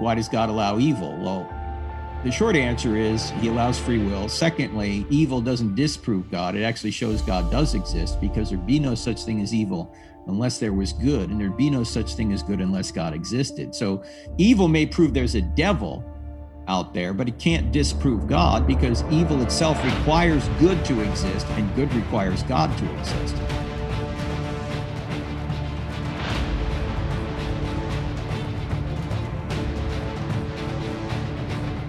why does God allow evil? Well, the short answer is he allows free will. Secondly, evil doesn't disprove God. It actually shows God does exist because there'd be no such thing as evil unless there was good, and there'd be no such thing as good unless God existed. So evil may prove there's a devil out there, but it can't disprove God because evil itself requires good to exist, and good requires God to exist.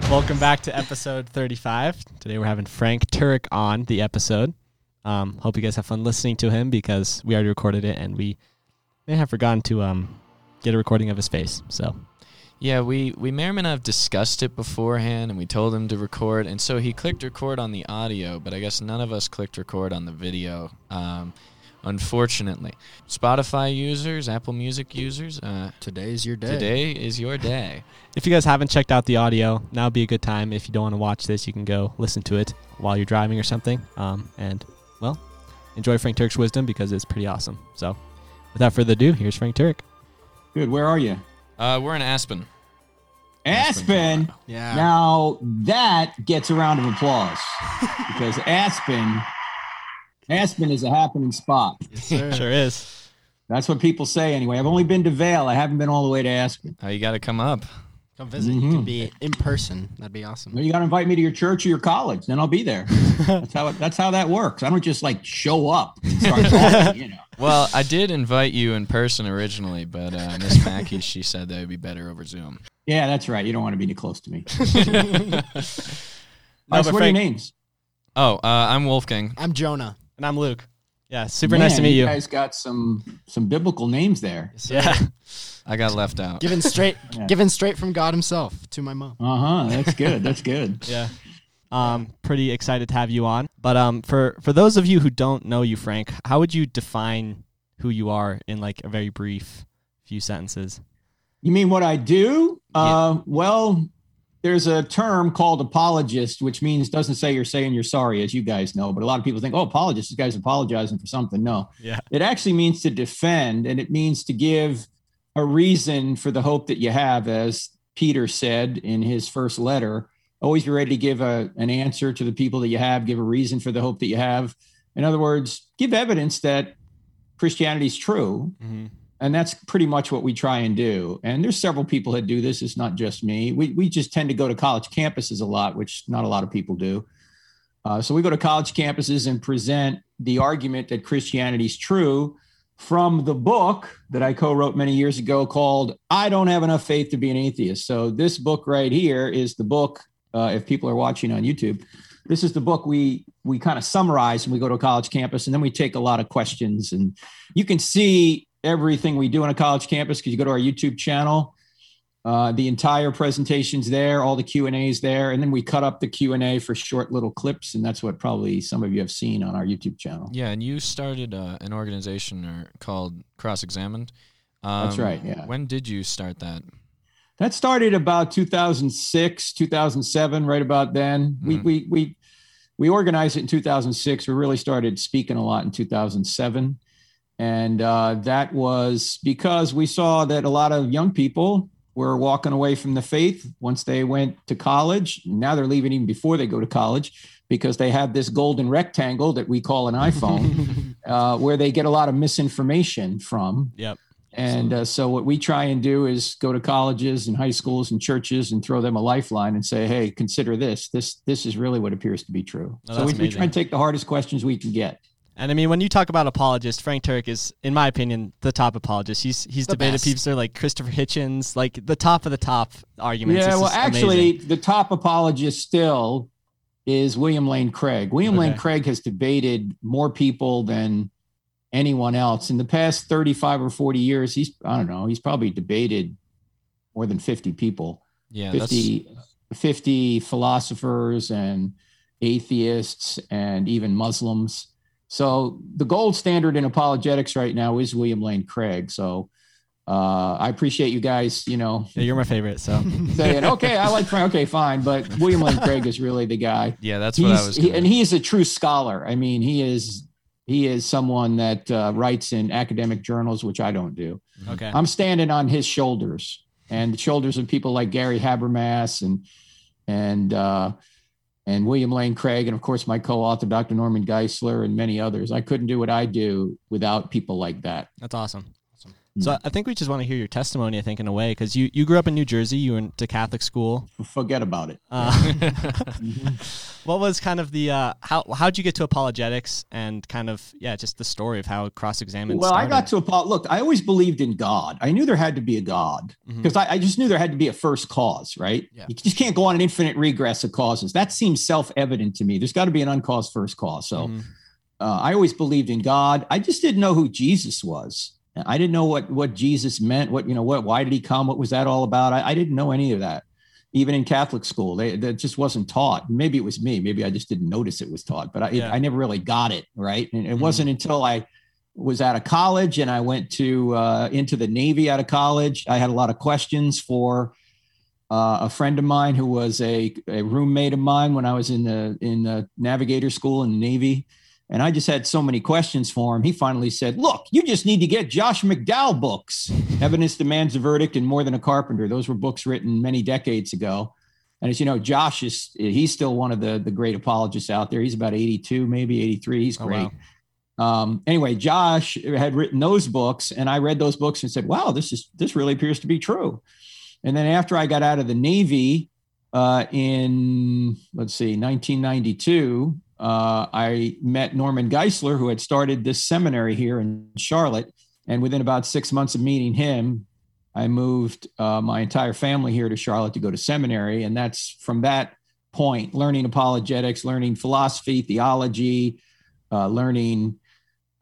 Welcome back to episode 35. Today we're having Frank Turek on the episode. Um, hope you guys have fun listening to him because we already recorded it and we may have forgotten to um, get a recording of his face. So, Yeah, we, we may or may not have discussed it beforehand and we told him to record. And so he clicked record on the audio, but I guess none of us clicked record on the video, um, unfortunately. Spotify users, Apple Music users, uh, Today's your day. today is your day. if you guys haven't checked out the audio, now would be a good time. If you don't want to watch this, you can go listen to it while you're driving or something. Um, and, well, enjoy Frank Turek's wisdom because it's pretty awesome. So, without further ado, here's Frank Turek. Good. Where are you? Uh, we're in Aspen. Aspen. Yeah. Now that gets a round of applause because Aspen, Aspen is a happening spot. Yes, sir. Sure is. That's what people say anyway. I've only been to Vail. I haven't been all the way to Aspen. Oh, you got to come up. Come visit. You Mhm. can be in person. That'd be awesome. Well, you got to invite me to your church or your college, then I'll be there. That's how it, that's how that works. I don't just like show up and start talking, you know. Well, I did invite you in person originally, but uh, Miss Mackey, she said that would be better over Zoom. Yeah, that's right. You don't want to be too close to me. No, All right, but so what are your names? Oh, uh, I'm Wolfgang. I'm Jonah. And I'm Luke. Yeah, super nice to meet you. You guys got some some biblical names there. Yes. Yeah. I got left out. Given straight, Yeah. given straight from God Himself to my mom. Uh huh. That's good. That's good. Yeah. Um, pretty excited to have you on. But um, for for those of you who don't know you, Frank, how would you define who you are in like a very brief few sentences? You mean what I do? Yeah. Uh, well, there's a term called apologist, which means doesn't say you're saying you're sorry, as you guys know. But a lot of people think, oh, apologist, this guy's apologizing for something. No, Yeah. it actually means to defend, and it means to give a reason for the hope that you have, as Peter said in his first letter. Always be ready to give a, an answer to the people that you have, give a reason for the hope that you have. In other words, give evidence that Christianity is true Mm-hmm. And that's pretty much what we try and do. And there's several people that do this. It's not just me. We, we just tend to go to college campuses a lot which not a lot of people do. Uh, so we go to college campuses and present the argument that christianity is true from the book that i co-wrote many years ago called i don't have enough faith to be an atheist. So this book right here is the book uh, if people are watching on youtube this is the book we we kind of summarize when we go to a college campus and then we take a lot of questions. And you can see everything we do on a college campus because you go to our youtube channel uh, the entire presentations there all the q and a's there and then we cut up the q and a for short little clips and that's what probably some of you have seen on our youtube channel Yeah, and you started uh, an organization called Cross Examined. Um, That's right, yeah. When did you start that? that started about 2006 2007 right about then we Mhm. we we we organized it in 2006 we really started speaking a lot in 2007 and uh, that was because we saw that a lot of young people were walking away from the faith once they went to college now they're leaving even before they go to college because they have this golden rectangle that we call an iphone uh, where they get a lot of misinformation from Yep. and uh, so what we try and do is go to colleges and high schools and churches and throw them a lifeline and say, "Hey, consider this. This this is really what appears to be true." Oh, so we, we try and take the hardest questions we can get. And I mean, when you talk about apologists, Frank Turek is, in my opinion, the top apologist. He's he's The debated best. people like Christopher Hitchens, like the top of the top arguments. yeah, well, actually, amazing. the top apologist still is William Lane Craig. William Lane Craig has debated more people than anyone else in the past 35 or 40 years. He's I don't know. He's probably debated more than 50 people. Yeah, 50, 50 philosophers and atheists and even Muslims. So the gold standard in apologetics right now is William Lane Craig. So uh, I appreciate you guys, you know, Yeah, you're my favorite. So saying, okay, I like Frank. Okay, fine. But William Lane Craig is really the guy. yeah, that's what I He's, was. he, and he is a true scholar. I mean, he is he is someone that uh, writes in academic journals, which I don't do. okay, I'm standing on his shoulders. and the shoulders of people like Gary Habermas and and uh, and William Lane Craig, and of course my co-author Dr. Norman Geisler and many others. I couldn't do what I do without people like that. That's awesome. So I think we just want to hear your testimony. I think in a way because you you grew up in New Jersey, you went to Catholic school. Forget about it. Uh, what was kind of the uh, how how'd you get to apologetics and kind of yeah just the story of how cross examined? Well, I got to apologize. Look, I always believed in God. I knew there had to be a God because I, I just knew there had to be a first cause, right? Yeah. You just can't go on an infinite regress of causes. That seems self evident to me. There's got to be an uncaused first cause. So Mhm. uh, I always believed in God. I just didn't know who Jesus was. I didn't know what what Jesus meant. What you know, what why did he come? What was that all about? I, I didn't know any of that. Even in Catholic school, they, that just wasn't taught. Maybe it was me. Maybe I just didn't notice it was taught. But I, Yeah. I never really got it right. And it Mhm. wasn't until I was out of college and I went to uh, into the Navy out of college. I had a lot of questions for uh, a friend of mine who was a, a roommate of mine when I was in the in the navigator school in the Navy. And I just had so many questions for him. He finally said, Look, you just need to get Josh McDowell books. Evidence Demands a Verdict and More Than a Carpenter. Those were books written many decades ago. And as you know, Josh is he's still one of the, the great apologists out there. He's about 82, maybe 83. He's Oh, great. wow. Um, anyway, Josh had written those books, and I read those books and said, "Wow, this is this really appears to be true." And then after I got out of the Navy uh, in let's see, 1992, uh, I met Norman Geisler, who had started this seminary here in Charlotte. And within about six months of meeting him, I moved uh, my entire family here to Charlotte to go to seminary, and that's from that point, learning apologetics, learning philosophy, theology, uh, learning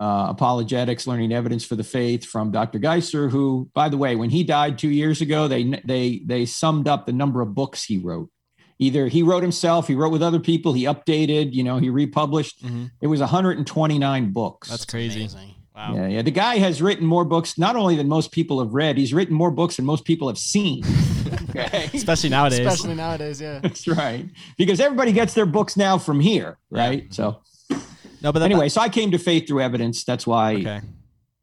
uh, apologetics, learning evidence for the faith from Dr. Geisler, who, by the way, when he died two years ago, they they they summed up the number of books he wrote. Either he wrote himself, he wrote with other people, he updated, you know, he republished. Mhm. It was 129 books. That's crazy. Amazing. Wow. yeah, yeah. The guy has written more books, not only than most people have read, he's written more books than most people have seen. okay. Especially nowadays. Especially nowadays, yeah. That's right. Because everybody gets their books now from here, right? So no, but that, anyway, so I came to faith through evidence. That's why okay.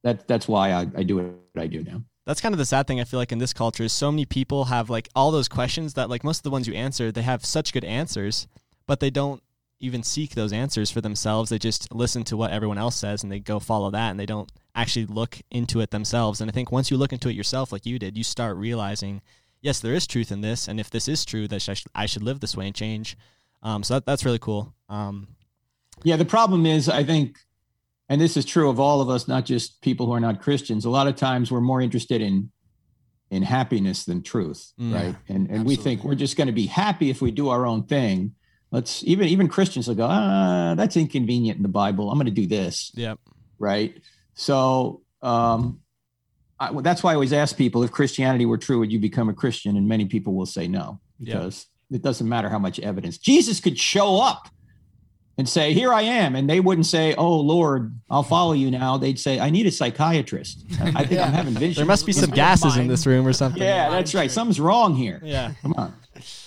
that that's why I, I do what I do now. That's kind of the sad thing I feel like in this culture is so many people have like all those questions that like most of the ones you answer, they have such good answers, but they don't even seek those answers for themselves. They just listen to what everyone else says and they go follow that and they don't actually look into it themselves. And I think once you look into it yourself like you did, you start realizing, yes, there is truth in this, and if this is true, that I should, I should live this way and change. Um, so that, that's really cool. Um, Yeah, the problem is, I think, and this is true of all of us, not just people who are not Christians. A lot of times, we're more interested in in happiness than truth, Mm. right? And and we think we're just going to be happy if we do our own thing. Let's even even Christians will go, ah, that's inconvenient in the Bible. I'm going to do this, yeah. right? So um, I, well, that's why I always ask people if Christianity were true, would you become a Christian? And many people will say no Yeah. because it doesn't matter how much evidence. Jesus could show up and say, Here I am. And they wouldn't say, Oh, Lord, I'll follow you now. They'd say, I need a psychiatrist. I think Yeah. I'm having vision. There must be some my gases in this room or something. Yeah, that's right. Something's wrong here. Yeah. Come on.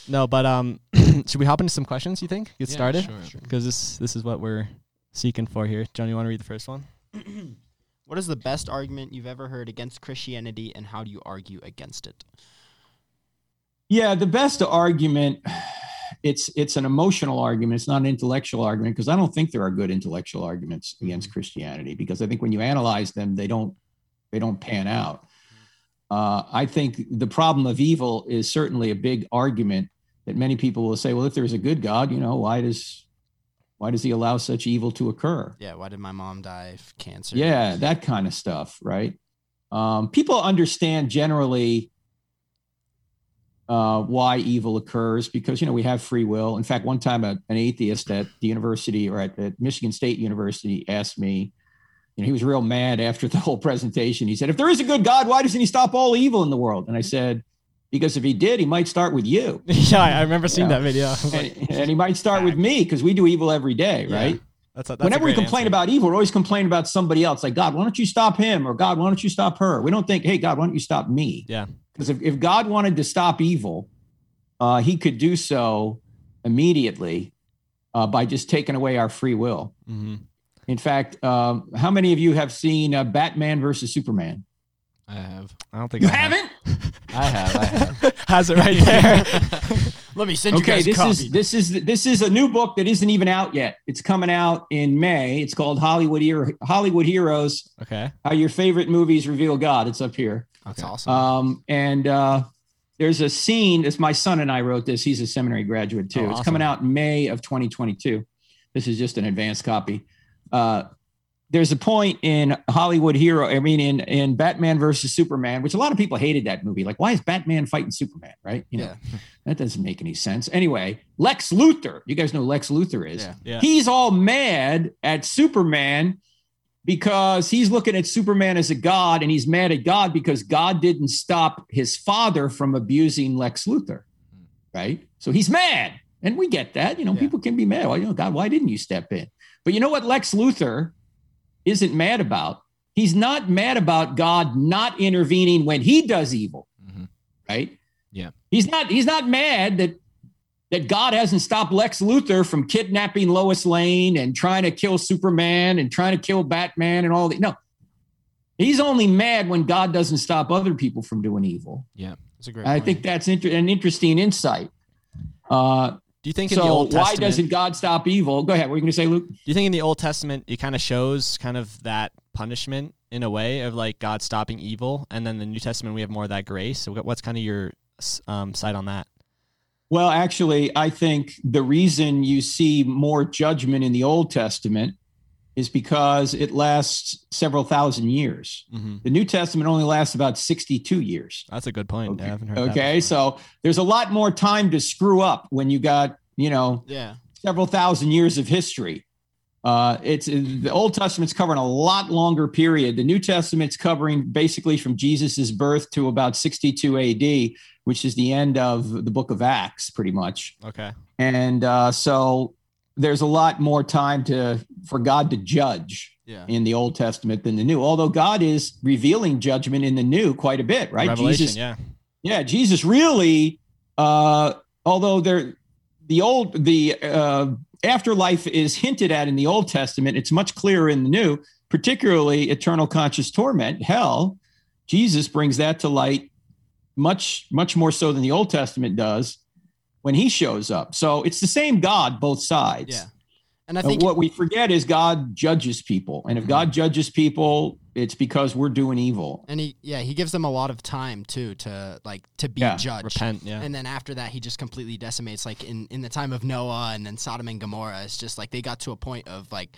No, but um, should we hop into some questions? You think get Yeah, started? sure. Because this this is what we're seeking for here. John, you want to read the first one? what is the best argument you've ever heard against Christianity, and how do you argue against it? Yeah, the best argument it's it's an emotional argument. It's not an intellectual argument because I don't think there are good intellectual arguments against Christianity because I think when you analyze them, they don't they don't pan out. Uh, I think the problem of evil is certainly a big argument that many people will say, well, if there's a good God, you know, why does why does he allow such evil to occur? Yeah, why did my mom die of cancer? Yeah, that kind of stuff, right? Um, people understand generally uh, why evil occurs because you know we have free will. In fact, one time a, an atheist at the university or at, at Michigan State University asked me, you know, he was real mad after the whole presentation. He said, "If there is a good God, why doesn't He stop all evil in the world?" And I said, "Because if He did, He might start with you, yeah, I remember seeing Yeah. that video. I was like, and, and He might start with me because we do evil every day, Yeah. right?" that's a, that's Whenever we complain answer. about evil, we're always complaining about somebody else. Like, God, why don't you stop him? Or God, why don't you stop her? We don't think, hey, God, why don't you stop me? Yeah. Because if, if God wanted to stop evil, uh, he could do so immediately uh, by just taking away our free will. Mhm. In fact, um, how many of you have seen uh, Batman versus Superman? I have. I don't think You I have. haven't? I have. I have. Has it right there. Let me send you Okay, guys a this copy. is this is this is a new book that isn't even out yet. It's coming out in May. It's called Hollywood Hero, Hollywood Heroes: okay. How Your Favorite Movies Reveal God. It's up here. That's Okay. awesome. Um, and uh, there's a scene. It's my son and I wrote this. He's a seminary graduate too. Oh, It's coming out in May of 2022. This is just an advanced copy. Uh, there's a point in Hollywood Hero. I mean, in in Batman versus Superman, which a lot of people hated that movie. Like, why is Batman fighting Superman? Right? You know, Yeah. that doesn't make any sense. Anyway, Lex Luthor. You guys know Lex Luthor is. Yeah. Yeah. He's all mad at Superman because he's looking at Superman as a god and he's mad at God because God didn't stop his father from abusing Lex Luthor. Right? So he's mad. And we get that. You know, Yeah. people can be mad. Well, you know, God, why didn't you step in? But you know what Lex Luthor isn't mad about? He's not mad about God not intervening when he does evil Mhm. right? Yeah. He's not he's not mad that that God hasn't stopped Lex Luthor from kidnapping Lois Lane and trying to kill Superman and trying to kill Batman and all that. No. He's only mad when God doesn't stop other people from doing evil. Yeah, that's a great I point. think that's inter- an interesting insight. Uh, Do you think in the so why doesn't God stop evil? Go ahead. What are you going to say, Luke? Do you think in the Old Testament it kind of shows kind of that punishment in a way of like God stopping evil, and then the New Testament we have more of that grace? So what's kind of your um, side on that? Well, actually, I think the reason you see more judgment in the Old Testament is because it lasts several thousand years. Mm-hmm. The New Testament only lasts about 62 years. That's a good point. Okay. I haven't heard Okay. So there's a lot more time to screw up when you got, you know, yeah. several thousand years of history. Uh, it's the Old Testament's covering a lot longer period. The New Testament's covering basically from Jesus's birth to about 62 AD, which is the end of the book of Acts, pretty much. okay. And uh, so there's a lot more time to for God to judge Yeah. in the Old Testament than the New. Although God is revealing judgment in the New quite a bit, right? Revelation, Jesus, yeah. yeah, Jesus really, uh, although there, the old, the uh, afterlife is hinted at in the Old Testament, it's much clearer in the New, particularly eternal conscious torment, hell. Jesus brings that to light much, much more so than the Old Testament does when he shows up. So it's the same God, both sides. Yeah. And I think what we forget is God judges people. And if mm-hmm. God judges people, it's because we're doing evil. and he yeah, he gives them a lot of time too to like to be Yeah. judged. Repent, yeah. And then after that, he just completely decimates. Like in, in the time of Noah and then Sodom and Gomorrah, it's just like they got to a point of like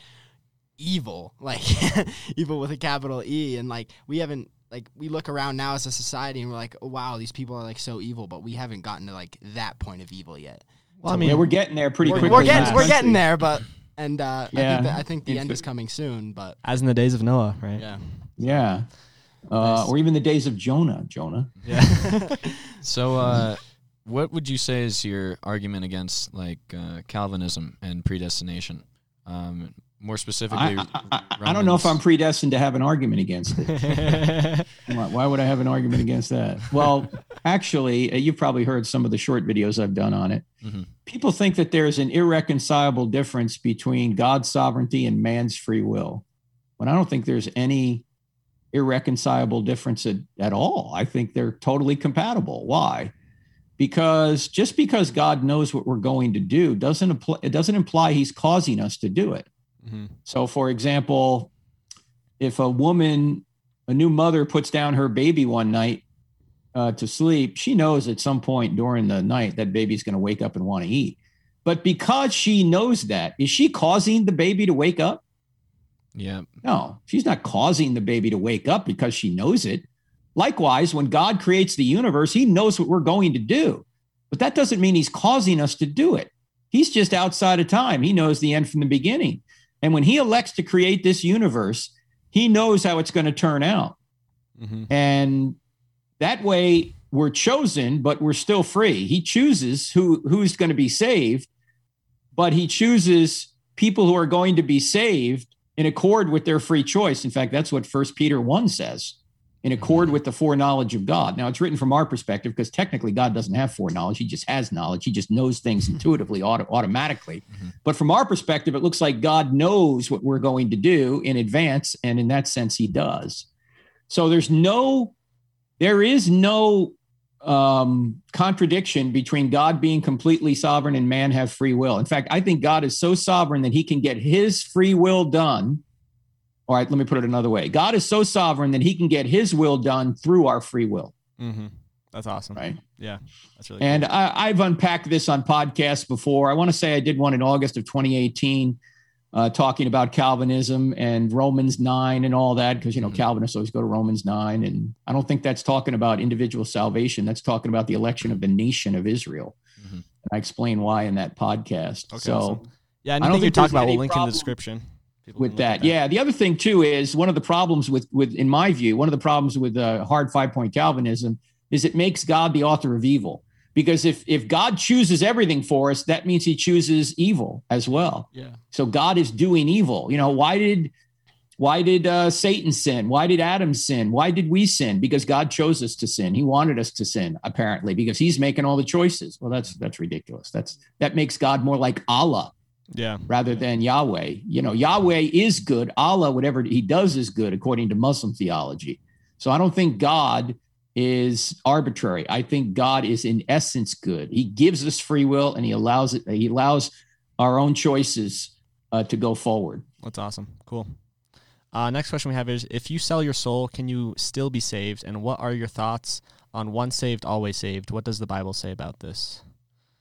evil, like evil with a capital E. And like we haven't, like we look around now as a society and we're like, oh, wow, these people are like so evil, but we haven't gotten to like that point of evil yet. Well, I mean, yeah, we're getting there pretty We're, quickly. we're getting we're getting there, but and uh, I Yeah. think that, I think the It's- end is coming soon. But as in the days of Noah, right? yeah, Yeah. Uh, Nice. or even the days of Jonah. Jonah. Yeah. So, uh, what would you say is your argument against like uh, Calvinism and predestination? Um, more specifically, I, I, I, I don't know if I'm predestined to have an argument against it. why, why would I have an argument against that? Well, actually, uh, you've probably heard some of the short videos I've done on it. Mhm. People think that there's an irreconcilable difference between God's sovereignty and man's free will. But I don't think there's any irreconcilable difference at, at all. I think they're totally compatible. Why? Because just because God knows what we're going to do doesn't imply, it doesn't imply he's causing us to do it. Mhm. So, for example, if a woman, a new mother, puts down her baby one night uh, to sleep, she knows at some point during the night that baby's going to wake up and want to eat. But because she knows that, is she causing the baby to wake up? yeah, No, she's not causing the baby to wake up because she knows it. Likewise, when God creates the universe, he knows what we're going to do. But that doesn't mean he's causing us to do it. He's just outside of time. He knows the end from the beginning. And when he elects to create this universe, he knows how it's going to turn out. Mhm. And that way we're chosen, but we're still free. He chooses who who's going to be saved, but he chooses people who are going to be saved in accord with their free choice. In fact, that's what First Peter 1 says. In accord with the foreknowledge of God. Now, it's written from our perspective because technically God doesn't have foreknowledge. He just has knowledge. He just knows things intuitively, auto- automatically. Mhm. But from our perspective, it looks like God knows what we're going to do in advance. And in that sense, he does. So there's no there is no um, contradiction between God being completely sovereign and man have free will. In fact, I think God is so sovereign that he can get his free will done. All right, let me put it another way. God is so sovereign that he can get his will done through our free will. Mm-hmm. That's awesome. Right. Yeah. That's really And cool. I, I've unpacked this on podcasts before. I want to say I did one in August of 2018, uh, talking about Calvinism and Romans 9 and all that, because, you know, Mhm. Calvinists always go to Romans 9. And I don't think that's talking about individual salvation. That's talking about the election of the nation of Israel. Mhm. And I explain why in that podcast. Okay, so, awesome. yeah, I don't think you think talk there's about, we'll link in the description. People with can look at that. Yeah. The other thing too is one of the problems with with in my view, one of the problems with uh, hard five point Calvinism is it makes God the author of evil. Because if if God chooses everything for us, that means He chooses evil as well. Yeah. So God is doing evil. You know why did why did uh, Satan sin? Why did Adam sin? Why did we sin? Because God chose us to sin. He wanted us to sin, apparently, because He's making all the choices. Well, that's that's ridiculous. That's that makes God more like Allah Yeah. rather than Yahweh. You know, Yahweh is good. Allah, whatever he does is good according to Muslim theology. So I don't think God is arbitrary. I think God is in essence good. He gives us free will and he allows it, he allows our own choices uh, to go forward. That's awesome. Cool. Uh, next question we have is If you sell your soul, can you still be saved? And what are your thoughts on once saved, always saved? What does the Bible say about this?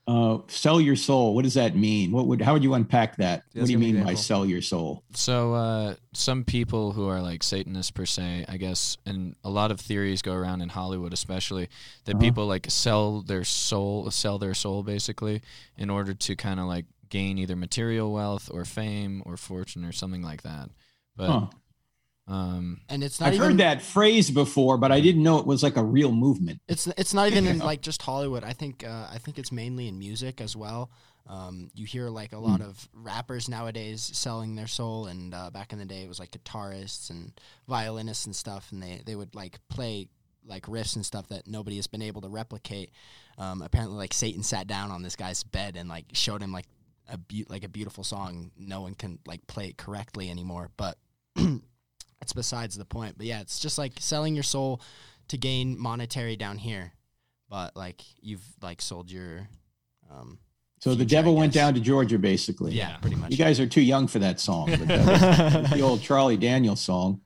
Uh, sell your soul. What does that mean? What would how would you unpack that? Just what do you give me an mean by sell your soul? So uh, some people who are like Satanists per se, I guess, and a lot of theories go around in Hollywood, especially that Uh-huh. people like sell their soul, sell their soul basically, in order to kind of like gain either material wealth or fame or fortune or something like that. But Huh. Um, and it's not I've even heard that phrase before, but I didn't know it was like a real movement. It's it's not even in like just Hollywood. I think uh, I think it's mainly in music as well. Um, you hear like a lot of rappers nowadays selling their soul, and uh, back in the day it was like guitarists and violinists and stuff, and they they would like play like riffs and stuff that nobody has been able to replicate. Um, apparently, like Satan sat down on this guy's bed and like showed him like a be- like a beautiful song. No one can like play it correctly anymore, but. That's besides the point. But yeah, it's just like selling your soul to gain monetary down here, but like you've like sold your. Um, So the devil went down to Georgia, basically. yeah, pretty much. You guys are too young for that song. was the old Charlie Daniels song.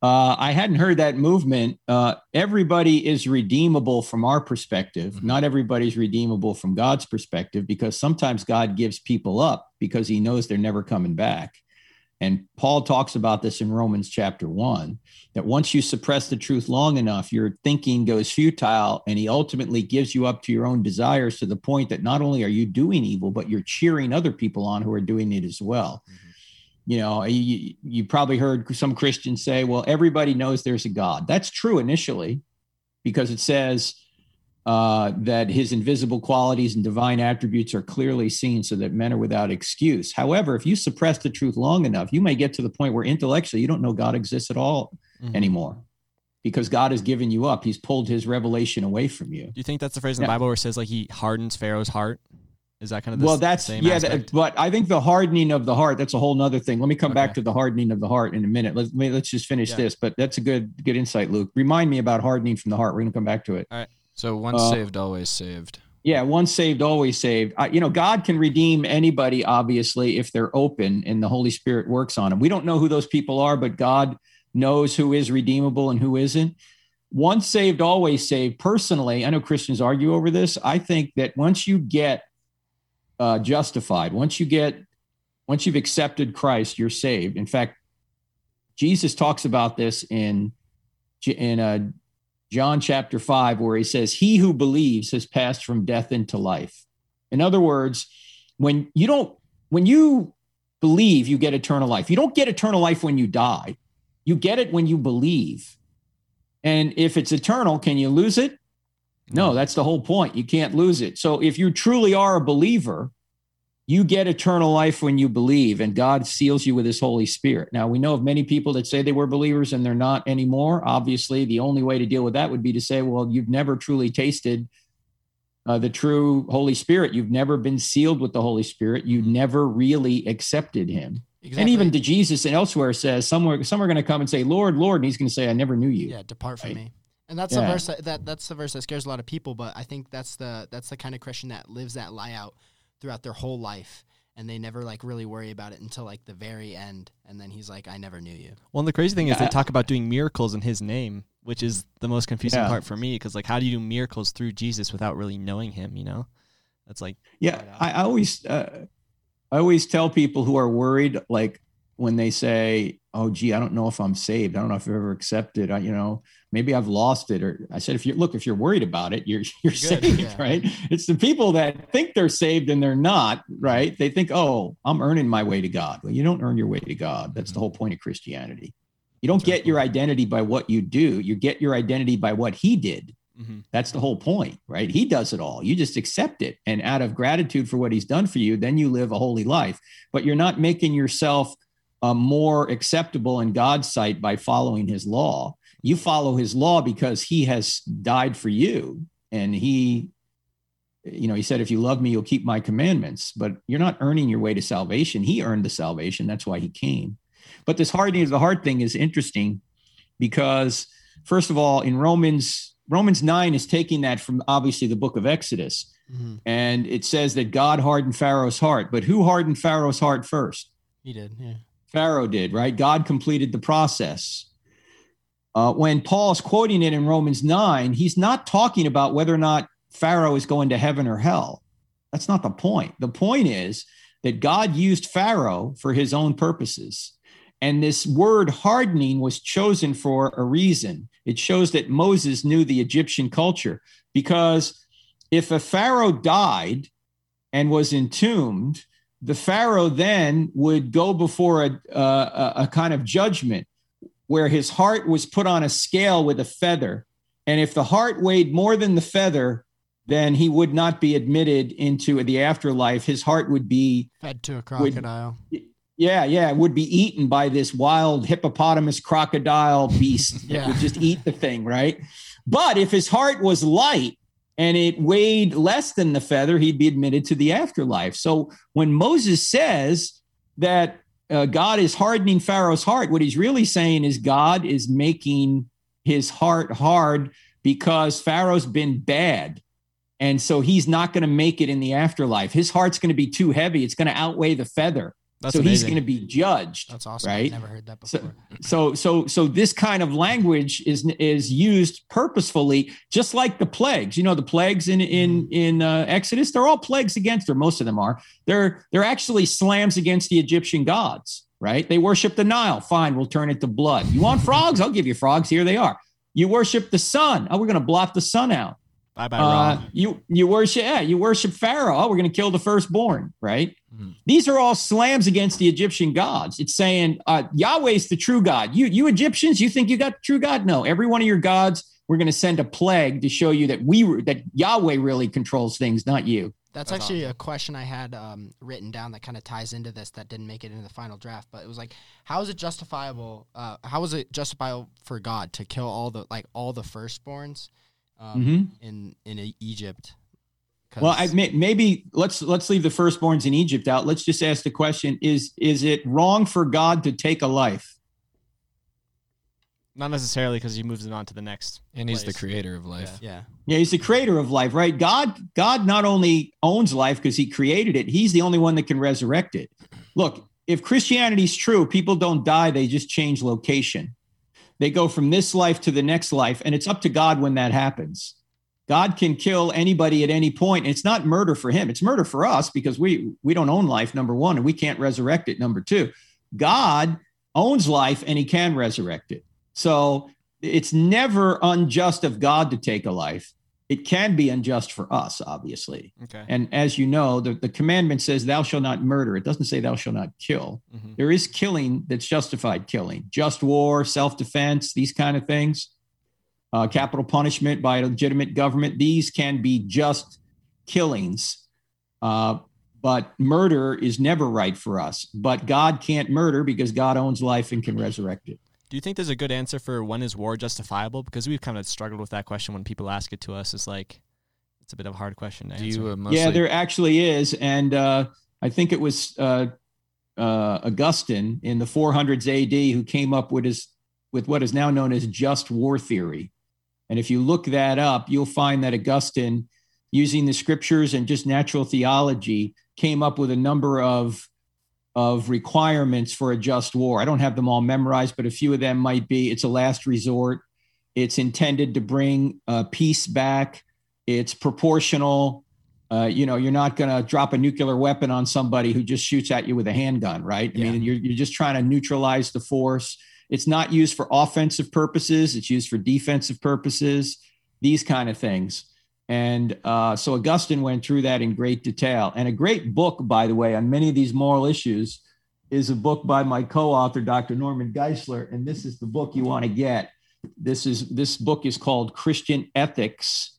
Uh, I hadn't heard that movement. Uh, everybody is redeemable from our perspective. Mhm. Not everybody's redeemable from God's perspective because sometimes God gives people up because he knows they're never coming back. And Paul talks about this in Romans chapter one that once you suppress the truth long enough, your thinking goes futile and he ultimately gives you up to your own desires to the point that not only are you doing evil, but you're cheering other people on who are doing it as well. Mm-hmm. You know, you, you probably heard some Christians say, well, everybody knows there's a God. That's true initially because it says, uh, that his invisible qualities and divine attributes are clearly seen so that men are without excuse. However, if you suppress the truth long enough, you may get to the point where intellectually you don't know God exists at all Mhm. anymore because God has given you up. He's pulled his revelation away from you. Do you think that's the phrase in the Yeah. Bible where it says like he hardens Pharaoh's heart? Is that kind of the same? well, that's yeah, that, but I think the hardening of the heart, that's a whole other thing. Let me come back to the hardening of the heart in a minute. Let's, let- let's just finish Yeah. this, but that's a good, good insight, Luke. Remind me about hardening from the heart. We're going to come back to it. So once Uh, saved, always saved. Yeah, once saved, always saved. I, you know, God can redeem anybody, obviously, if they're open and the Holy Spirit works on them. We don't know who those people are, but God knows who is redeemable and who isn't. Once saved, always saved. Personally, I know Christians argue over this. I think that once you get uh, justified, once you get, once you've accepted Christ, you're saved. In fact, Jesus talks about this in in uh, John chapter 5, where he says, He who believes has passed from death into life. In other words, when you don't, when you believe, you get eternal life. You don't get eternal life when you die, you get it when you believe. And if it's eternal, can you lose it? No, mm. that's the whole point. You can't lose it. So if you truly are a believer, you get eternal life when you believe, and God seals you with his Holy Spirit. Now, we know of many people that say they were believers and they're not anymore. Obviously, the only way to deal with that would be to say, well, you've never truly tasted uh, the true Holy Spirit. You've never been sealed with the Holy Spirit. You never really accepted him. exactly. And even to Jesus and elsewhere says, somewhere, some are going to come and say, Lord, Lord. And he's going to say, I never knew you. yeah, depart from Right. me. And that's Yeah. the verse that, that that's the verse that scares a lot of people. But I think that's the that's the kind of Christian that lives that lie out throughout their whole life, and they never like really worry about it until like the very end. And then he's like, "I never knew you." Well, and the crazy thing is they talk about doing miracles in His name, which is the most confusing Yeah. part for me. Because like, how do you do miracles through Jesus without really knowing Him? You know, that's like Yeah, I, I always, uh, I always tell people who are worried, like when they say, "Oh, gee, I don't know if I'm saved. I don't know if I've ever accepted. I, you know, maybe I've lost it." Or I said, "If you look, if you're worried about it, you're you're Good, saved, yeah. right? It's the people that think they're saved and they're not, right? They think, "Oh, I'm earning my way to God." Well, you don't earn your way to God. That's the whole point of Christianity. You don't get your identity by what you do. You get your identity by what He did. mhm. That's the whole point, right? He does it all. You just accept it. And out of gratitude for what he's done for you, then you live a holy life. But you're not making yourself uh, more acceptable in God's sight by following his law. You follow his law because he has died for you. And he, you know, he said, if you love me, you'll keep my commandments. But you're not earning your way to salvation. He earned the salvation. That's why he came. But this hardening of the heart thing is interesting because, first of all, in Romans, Romans 9 is taking that from obviously the book of Exodus. Mm-hmm. And it says that God hardened Pharaoh's heart. But who hardened Pharaoh's heart first? He did, yeah. Pharaoh did, right? God completed the process. Uh, when Paul's quoting it in Romans 9, he's not talking about whether or not Pharaoh is going to heaven or hell. That's not the point. The point is that God used Pharaoh for his own purposes. And this word hardening was chosen for a reason. It shows that Moses knew the Egyptian culture because if a Pharaoh died and was entombed, the Pharaoh then would go before a, a, a kind of judgment where his heart was put on a scale with a feather. And if the heart weighed more than the feather, then he would not be admitted into the afterlife. His heart would be Fed to a crocodile. yeah, yeah, it would be eaten by this wild hippopotamus crocodile beast that Yeah. would just eat the thing, right? But if his heart was light and it weighed less than the feather, he'd be admitted to the afterlife. So when Moses says that uh, God is hardening Pharaoh's heart, what he's really saying is God is making his heart hard because Pharaoh's been bad. And so he's not going to make it in the afterlife. His heart's going to be too heavy. It's going to outweigh the feather that's so he's going to be judged That's awesome. right? I've never heard that So- before. so so so this kind of language is is used purposefully just like the plagues. You know the plagues in in in uh, exodus they're all plagues against or most of them are. They're they're actually slams against the egyptian gods right? They worship the nile. Fine we'll turn it to blood. You want frogs? I'll give you frogs. Here they are. You worship the sun. Oh we're going to blot the sun out bye bye uh, you you worship yeah you worship pharaoh. Oh we're going to kill the firstborn right? Mhm. these are all slams against the egyptian gods. It's saying uh, yahweh's the true god. You you egyptians you think you got the true god? No. Every one of your gods we're going to send a plague to show you that we that yahweh really controls things not you. That's, That's actually a question I had um, written down that kind of ties into this that didn't make it into the final draft. But it was like, how is it justifiable? Uh, how is it justifiable for God to kill all the like all the firstborns um, Mhm. in in Egypt? 'Cause- well I, may, maybe let's let's leave the firstborns in egypt out let's just ask the question is is it wrong for god to take a life Not necessarily because he moves it on to the next. And he's the creator of life. yeah, Yeah, he's the creator of life, right? God, God not only owns life because he created it, he's the only one that can resurrect it. Look, if Christianity's true, people don't die, they just change location. They go from this life to the next life, and it's up to God when that happens. God can kill anybody at any point. It's not murder for him. It's murder for us because we we don't own life, number one, and we can't resurrect it, number two. God owns life and he can resurrect it. So it's never unjust of God to take a life. It can be unjust for us, obviously. Okay. And as you know, the, the commandment says, Thou shalt not murder. It doesn't say, Thou shalt not kill. Mhm. There is killing that's justified killing, just war, self defense, these kind of things, uh, capital punishment by a legitimate government. These can be just killings. Uh, but murder is never right for us. But God can't murder because God owns life and can resurrect it. Do you think there's a good answer for when is war justifiable? Because we've kind of struggled with that question when people ask it to us. It's like it's a bit of a hard question to Do answer. you uh, mostly yeah, there actually is, and uh, I think it was uh, uh, Augustine in the 400s AD who came up with his with what is now known as just war theory. And if you look that up, you'll find that Augustine, using the scriptures and just natural theology, came up with a number of of requirements for a just war. I don't have them all memorized, but a few of them might be it's a last resort. It's intended to bring uh, peace back. It's proportional. Uh, you know, you're not going to drop a nuclear weapon on somebody who just shoots at you with a handgun, right? I Yeah. mean, you're, you're just trying to neutralize the force. It's not used for offensive purposes, it's used for defensive purposes, these kind of things. And uh, so Augustine went through that in great detail. And a great book, by the way, on many of these moral issues is a book by my co-author, Dr. Norman Geisler. And this is the book you want to get. This is this book is called Christian Ethics,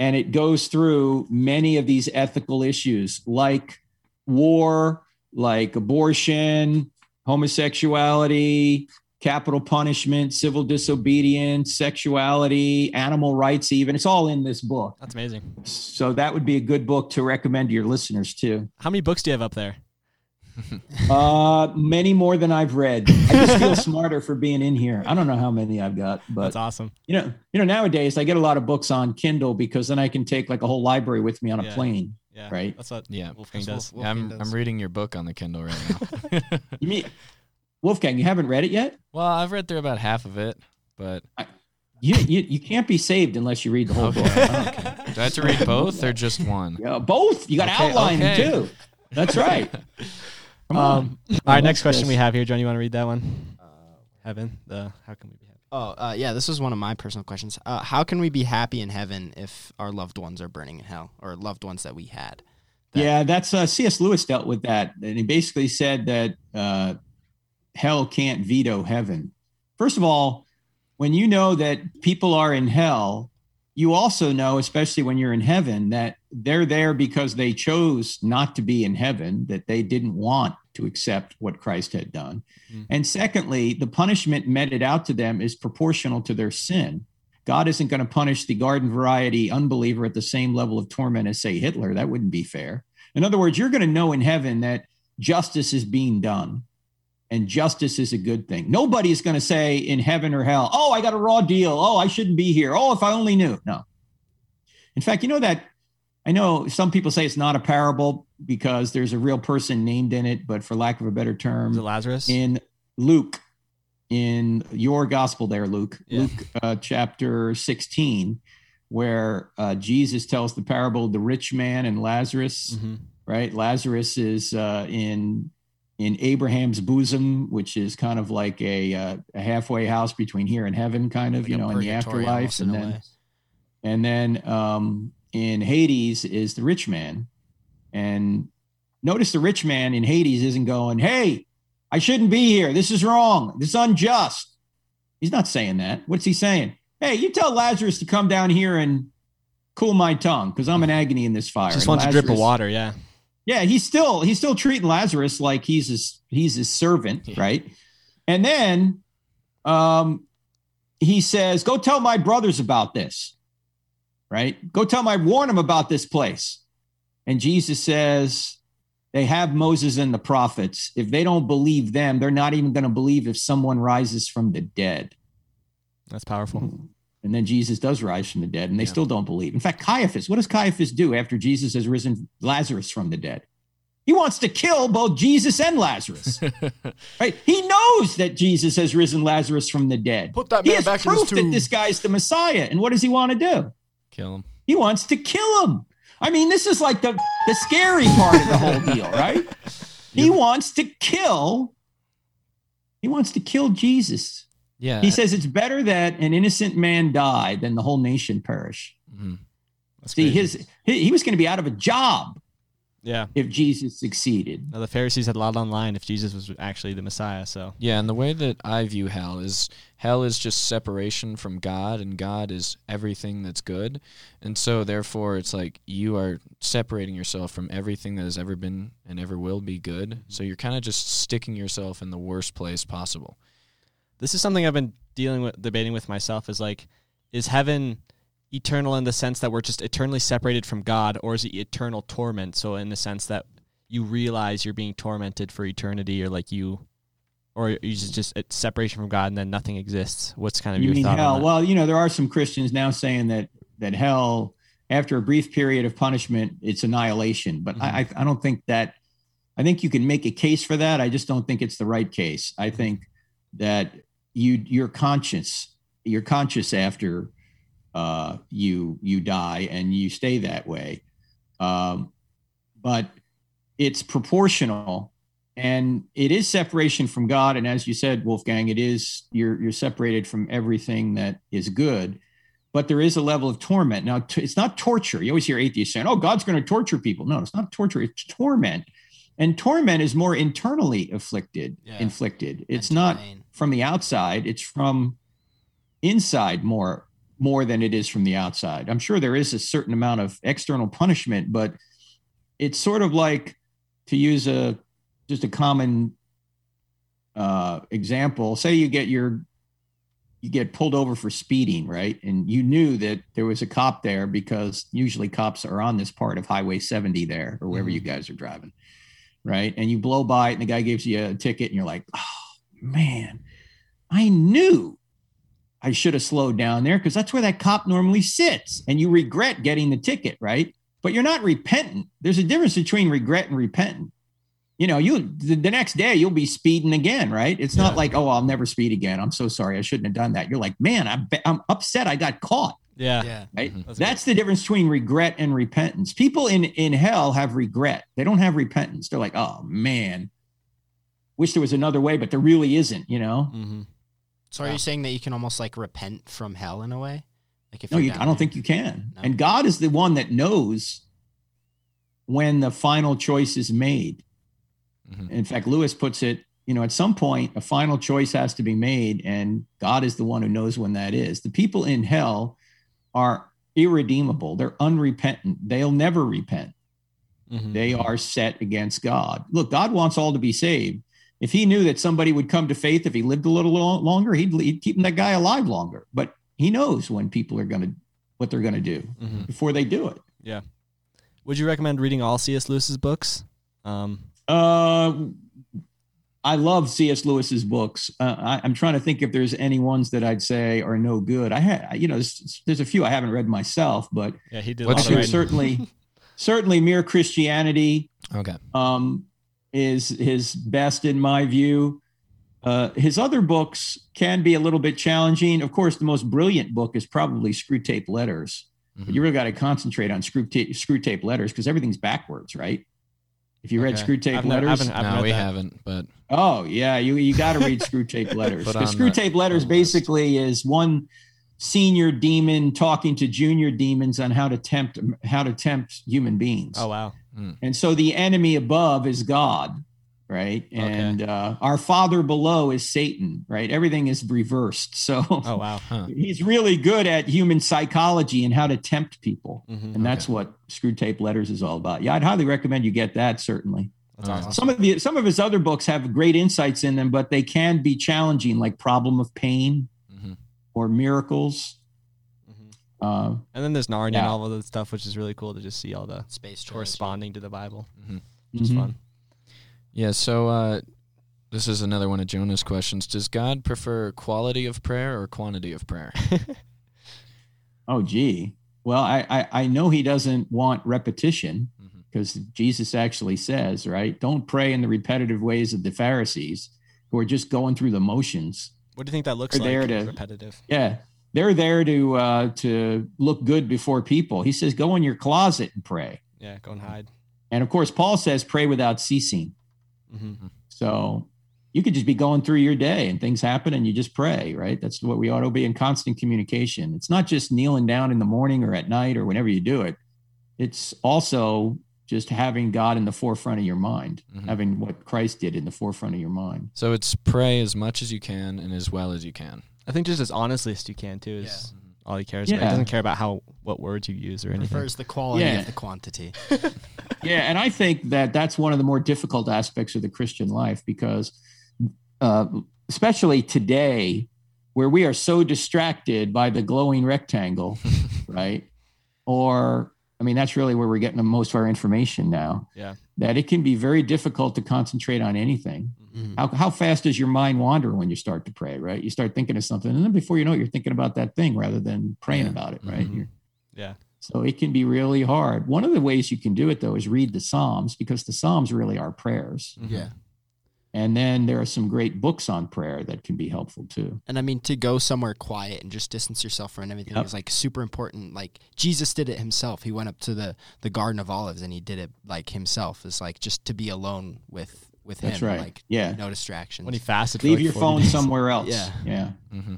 and it goes through many of these ethical issues like war, like abortion, homosexuality, capital punishment, civil disobedience, sexuality, animal rights, even. It's all in this book. That's amazing. So that would be a good book to recommend to your listeners too. How many books do you have up there? Uh, many more than I've read. I just feel smarter for being in here. I don't know how many I've got, but That's awesome. you know, you know, nowadays I get a lot of books on Kindle because then I can take like a whole library with me on a Yeah. plane. Yeah. Right. That's what Yeah. Wolfgang That's does. Wolf- Yeah, I'm, does. I'm reading your book on the Kindle right now. You mean Wolfgang? You haven't read it yet? well, I've read through about half of it, but You you, you can't be saved unless you read the whole okay. book. okay. Do I have to read both or just one? Yeah, both. You got to Okay, outline okay. them too. That's right. Come on. Um, all right, next question this? we have here. John, you want to read that one? Heaven. The how can we be happy? Oh, uh, yeah, this was one of my personal questions. Uh, how can we be happy in heaven if our loved ones are burning in hell or loved ones that we had? that- yeah, that's uh, C.S. Lewis dealt with that, and he basically said that uh, hell can't veto heaven. First of all, when you know that people are in hell, you also know, especially when you're in heaven, that they're there because they chose not to be in heaven, that they didn't want to accept what Christ had done. Mm. And secondly, the punishment meted out to them is proportional to their sin. God isn't going to punish the garden variety unbeliever at the same level of torment as, say, Hitler. That wouldn't be fair. In other words, you're going to know in heaven that justice is being done and justice is a good thing. Nobody is going to say in heaven or hell, oh, I got a raw deal. Oh, I shouldn't be here. Oh, if I only knew. No. In fact, you know that I know some people say it's not a parable because there's a real person named in it, but for lack of a better term, Is it Lazarus? in Luke, in your gospel there, Luke, Yeah. Luke uh, chapter 16, where uh, Jesus tells the parable of the rich man and Lazarus, hmm right? Lazarus is uh, in in Abraham's bosom, which is kind of like a, uh, a halfway house between here and heaven, kind of, Like you know, in the afterlife. And in then, and then um, in Hades is the rich man. And notice the rich man in Hades isn't going, Hey, I shouldn't be here. This is wrong. This is unjust. He's not saying that. What's he saying? Hey, you tell Lazarus to come down here and cool my tongue because I'm in agony in this fire. Just And wants a drip of water. Yeah. Yeah, he's still he's still treating Lazarus like he's his he's his servant, Yeah. right? And then um he says, "Go tell my brothers about this." Right? Go tell my warn them about this place. And Jesus says, "They have Moses and the prophets. If they don't believe them, they're not even going to believe if someone rises from the dead." That's powerful. And then Jesus does rise from the dead, and they Yeah. still don't believe. In fact, Caiaphas, what does Caiaphas do after Jesus has risen Lazarus from the dead? He wants to kill both Jesus and Lazarus. right? He knows that Jesus has risen Lazarus from the dead. Put that he man has back proof that this guy's the Messiah. And what does he want to do? Kill him. He wants to kill him. I mean, this is like the, the scary part of the whole deal, right? He wants to kill. He wants to kill Jesus. Yeah. He says it's better that an innocent man die than the whole nation perish. Mhm. See, crazy. his he, he was going to be out of a job yeah. if Jesus succeeded. Now, the Pharisees had a lot online if Jesus was actually the Messiah. So Yeah, and the way that I view hell is hell is just separation from God, and God is everything that's good. And so, therefore, it's like you are separating yourself from everything that has ever been and ever will be good. So, you're kind of just sticking yourself in the worst place possible. This is something I've been dealing with, debating with myself. Is like, is heaven eternal in the sense that we're just eternally separated from God, or is it eternal torment? So in the sense that you realize you're being tormented for eternity, or like you, or you just just it's separation from God and then nothing exists. What's kind of You your mean thought hell? Well, you know, there are some Christians now saying that that hell, after a brief period of punishment, it's annihilation. But I, mm-hmm. I I don't think that. I think you can make a case for that. I just don't think it's the right case. I mm-hmm. think that you you're conscious. You're conscious after uh, you you die, and you stay that way. Um, but it's proportional and it is separation from God. And as you said, Wolfgang, it is you're you're separated from everything that is good. But there is a level of torment. Now, t- it's not torture. You always hear atheists saying, "Oh, God's going to torture people." No, it's not torture. It's torment, and torment is more internally afflicted. Yeah. Inflicted. It's not pain. from the outside. It's from inside more more than it is from the outside. I'm sure there is a certain amount of external punishment, but it's sort of like to use a just a common uh, example. Say you get your you get pulled over for speeding, right? And you knew that there was a cop there because usually cops are on this part of Highway 70 there or wherever you guys are driving, right? And you blow by it and the guy gives you a ticket and you're like, oh man, I knew I should have slowed down there because that's where that cop normally sits. And you regret getting the ticket, right? But you're not repentant. There's a difference between regret and repentant. You know, you the, the next day you'll be speeding again, right? It's not like, oh, I'll never speed again. I'm so sorry. I shouldn't have done that. You're like, man, I'm, I'm upset. I got caught. Yeah. Yeah. Right. Mhm. That's That's the difference between regret and repentance. People in in hell have regret. They don't have repentance. They're like, oh man, wish there was another way, but there really isn't. You know. hmm So are you saying that you can almost like repent from hell in a way? Like if No, you're you, down I don't there? think you can. No. And God is the one that knows when the final choice is made. Mhm. In fact, Lewis puts it, you know, at some point, a final choice has to be made, and God is the one who knows when that is. The people in hell are irredeemable, they're unrepentant, they'll never repent. hmm They are set against God. Look, God wants all to be saved. If he knew that somebody would come to faith if he lived a little longer, he'd, he'd keep that guy alive longer. But he knows when people are going to, what they're going to do hmm before they do it. Yeah. Would you recommend reading all C.S. Lewis's books? Um, Uh, I love C.S. Lewis's books. Uh, I, I'm trying to think if there's any ones that I'd say are no good. I had, you know, there's, there's a few I haven't read myself, but yeah, he did. What's a lot I think certainly, certainly, Mere Christianity Okay. um, is his best in my view. Uh, his other books can be a little bit challenging. Of course, the most brilliant book is probably Screwtape Letters. But Mhm. you really got to concentrate on Screwtape, Screw Tape Letters because everything's backwards, right? If you read Okay. Screwtape I've never- Letters, I've I've no, we that. haven't, but Oh yeah, you you got to read Screwtape Letters. Put Because Screw the- Tape Letters the basically is one senior demon talking to junior demons on how to tempt how to tempt human beings. Oh wow. Hmm. And so the enemy above is God, right? And uh, our father below is Satan, right? Everything is reversed. So Oh wow. huh. he's really good at human psychology and how to tempt people. hmm And that's what Screwtape Letters is all about. Yeah, I'd highly recommend you get that certainly. That's All right. awesome. Some of the some of his other books have great insights in them, but they can be challenging, like Problem of Pain Mhm. or Miracles. Mhm. Uh, And then there's Narnia and all of that stuff, which is really cool to just see all the space trilogy. corresponding to the Bible. Mhm. Which is mhm. fun. Yeah. So uh, this is another one of Jonah's questions. Does God prefer quality of prayer or quantity of prayer? Oh, gee. Well, I, I I know he doesn't want repetition because Jesus actually says, right? Don't pray in the repetitive ways of the Pharisees who are just going through the motions. What do you think that looks They're like? there to- repetitive. Yeah, they're there to uh, to look good before people. He says, go in your closet and pray. Yeah, go and hide. And of course, Paul says, pray without ceasing. Hmm So you could just be going through your day and things happen and you just pray, right? That's what we ought to be in constant communication. It's not just kneeling down in the morning or at night or whenever you do it. It's also just having God in the forefront of your mind, Mhm. having what Christ did in the forefront of your mind. So it's pray as much as you can and as well as you can. I think just as honestly as you can too is all he cares about. He doesn't care about how what words you use or anything. Prefers the quality Yeah. of the quantity. Yeah, and I think that that's one of the more difficult aspects of the Christian life because, uh, especially today, where we are so distracted by the glowing rectangle, right? Or, I mean, that's really where we're getting the most of our information now. Yeah. That it can be very difficult to concentrate on anything. Mhm. How, how fast does your mind wander when you start to pray, right? You start thinking of something, and then before you know it, you're thinking about that thing rather than praying Yeah. about it, right? Mhm. You're- Yeah. so it can be really hard. One of the ways you can do it, though, is read the Psalms because the Psalms really are prayers. Mhm. Yeah. And then there are some great books on prayer that can be helpful too. And I mean, to go somewhere quiet and just distance yourself from everything Yep. is like super important. Like Jesus did it himself. He went up to the the Garden of Olives and he did it like himself. It's like just to be alone with with That's him. right. Like yeah. no distractions. When he fasted, for Leave like your phone days. somewhere else. Yeah. Yeah. hmm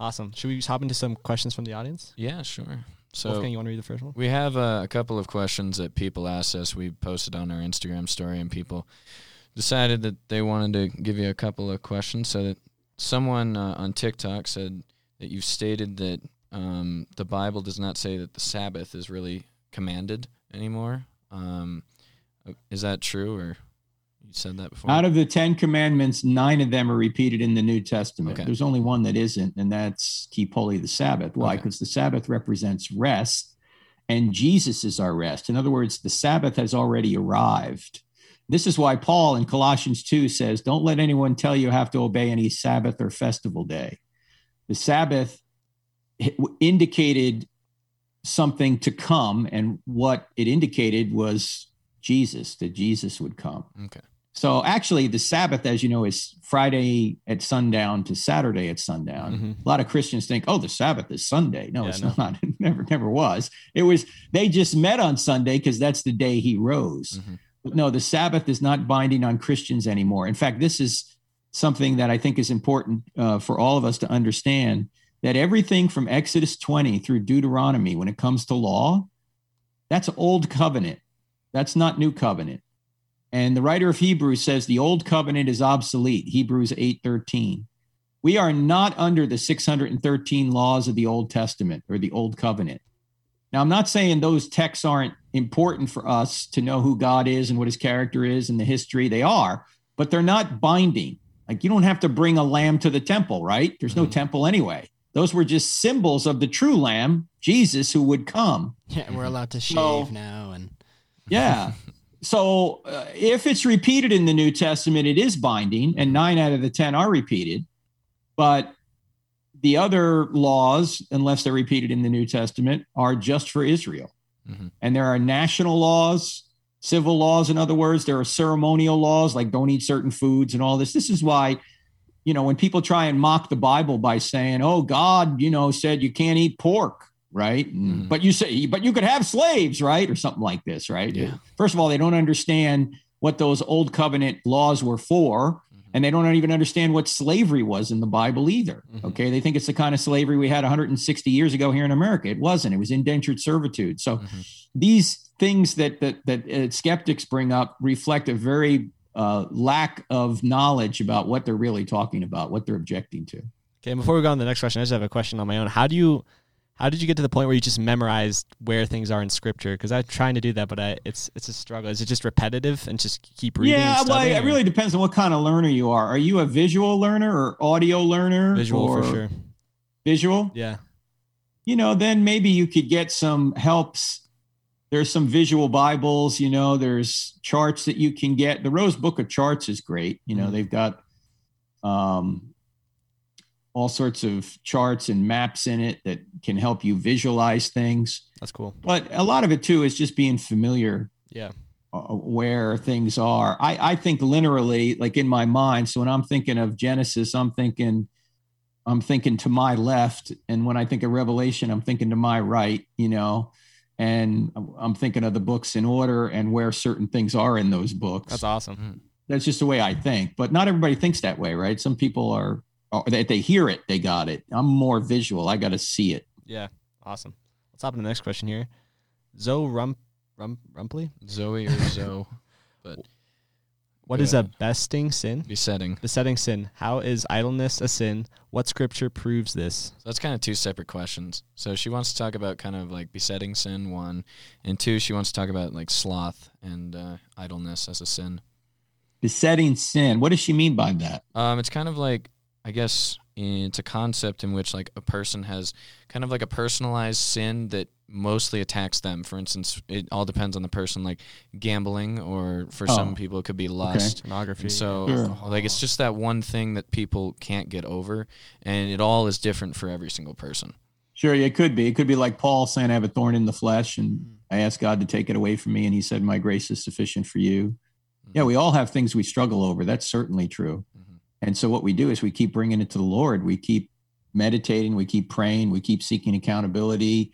Awesome. Should we just hop into some questions from the audience? Yeah, sure. So Wolfgang, you want to read the first one? We have uh, a couple of questions that people asked us. We posted on our Instagram story, and people decided that they wanted to give you a couple of questions. So that someone uh, on TikTok said that you've stated that um, the Bible does not say that the Sabbath is really commanded anymore. Um, is that true, or you said that before? Out of the Ten Commandments, nine of them are repeated in the New Testament. Okay. There's only one that isn't, and that's keep holy the Sabbath. Why? Okay. Because the Sabbath represents rest, and Jesus is our rest. In other words, the Sabbath has already arrived. This is why Paul in Colossians 2 says, Don't let anyone tell you have to obey any Sabbath or festival day. The Sabbath indicated something to come, and what it indicated was Jesus, that Jesus would come. okay. So actually, the Sabbath, as you know, is Friday at sundown to Saturday at sundown. Mhm. A lot of Christians think, "Oh, the Sabbath is Sunday." No, Yeah, it's no. not. It never, never was. It was. They just met on Sunday because that's the day He rose. Mhm. But no, the Sabbath is not binding on Christians anymore. In fact, this is something that I think is important uh, for all of us to understand. That everything from Exodus 20 through Deuteronomy, when it comes to law, that's old covenant. That's not new covenant. And the writer of Hebrews says the old covenant is obsolete, Hebrews 8:13. We are not under the 613 laws of the Old Testament or the Old Covenant. Now, I'm not saying those texts aren't important for us to know who God is and what his character is and the history. They are, but they're not binding. Like you don't have to bring a lamb to the temple, right? There's no Mhm. temple anyway. Those were just symbols of the true lamb, Jesus, who would come. Yeah, and we're allowed to shave So- now and Yeah. So uh, if it's repeated in the New Testament, it is binding, and nine out of the 10 are repeated. But the other laws, unless they're repeated in the New Testament, are just for Israel. Mhm. And there are national laws, civil laws, in other words, there are ceremonial laws like don't eat certain foods and all this. This is why, you know, when people try and mock the Bible by saying, oh, God, you know, said you can't eat pork, right? Mhm. But you say, but you could have slaves, right? Or something like this, right? Yeah. First of all, they don't understand what those old covenant laws were for, and they don't even understand what slavery was in the Bible either. Mhm. Okay. They think it's the kind of slavery we had 160 years ago here in America. It wasn't, it was indentured servitude. So Mhm. these things that that, that uh, skeptics bring up reflect a very uh, lack of knowledge about what they're really talking about, what they're objecting to. Okay, and before we go on to the next question, I just have a question on my own. How do you, how did you get to the point where you just memorized where things are in Scripture? Because I'm trying to do that, but I, it's it's a struggle. Is it just repetitive and just keep reading? yeah, well, it or really depends on what kind of learner you are. Are you a visual learner or audio learner? visual for sure. Visual? Yeah. you know, then maybe you could get some helps. There's some visual Bibles, you know, there's charts that you can get. The Rose Book of Charts is great. You know, Mhm. they've got um, all sorts of charts and maps in it that can help you visualize things. That's cool. But a lot of it too is just being familiar Yeah. uh, where things are. I, I think linearly, like in my mind. So when I'm thinking of Genesis, I'm thinking, I'm thinking to my left, and when I think of Revelation, I'm thinking to my right. You know, and I'm- I'm thinking of the books in order and where certain things are in those books. That's awesome. That's just the way I think. But not everybody thinks that way, right? Some people are, or they, they hear it, they got it. I'm more visual. I got to see it. Yeah. Awesome. Let's hop into the next question here. Zoe Rump, Rump Rumpley. Zoe or Zoe, but What Go is a besting sin? besetting. Besetting sin. How is idleness a sin? What scripture proves this? So that's kind of two separate questions. So she wants to talk about kind of like besetting sin, one, and two, she wants to talk about like sloth and uh, idleness as a sin. Besetting sin. What does she mean by that? Um, it's kind of like I guess it's a concept in which like a person has kind of like a personalized sin that mostly attacks them. For instance, it all depends on the person, like gambling, or for Oh. some people it could be lust. Pornography. And so, Sure. like, it's just that one thing that people can't get over, and it all is different for every single person. Sure, it could be. It could be like Paul saying, I have a thorn in the flesh, and mm-hmm. I asked God to take it away from me, and he said, My grace is sufficient for you. Mm-hmm. Yeah, we all have things we struggle over. That's certainly true. And so what we do is we keep bringing it to the Lord. We keep meditating, we keep praying, we keep seeking accountability,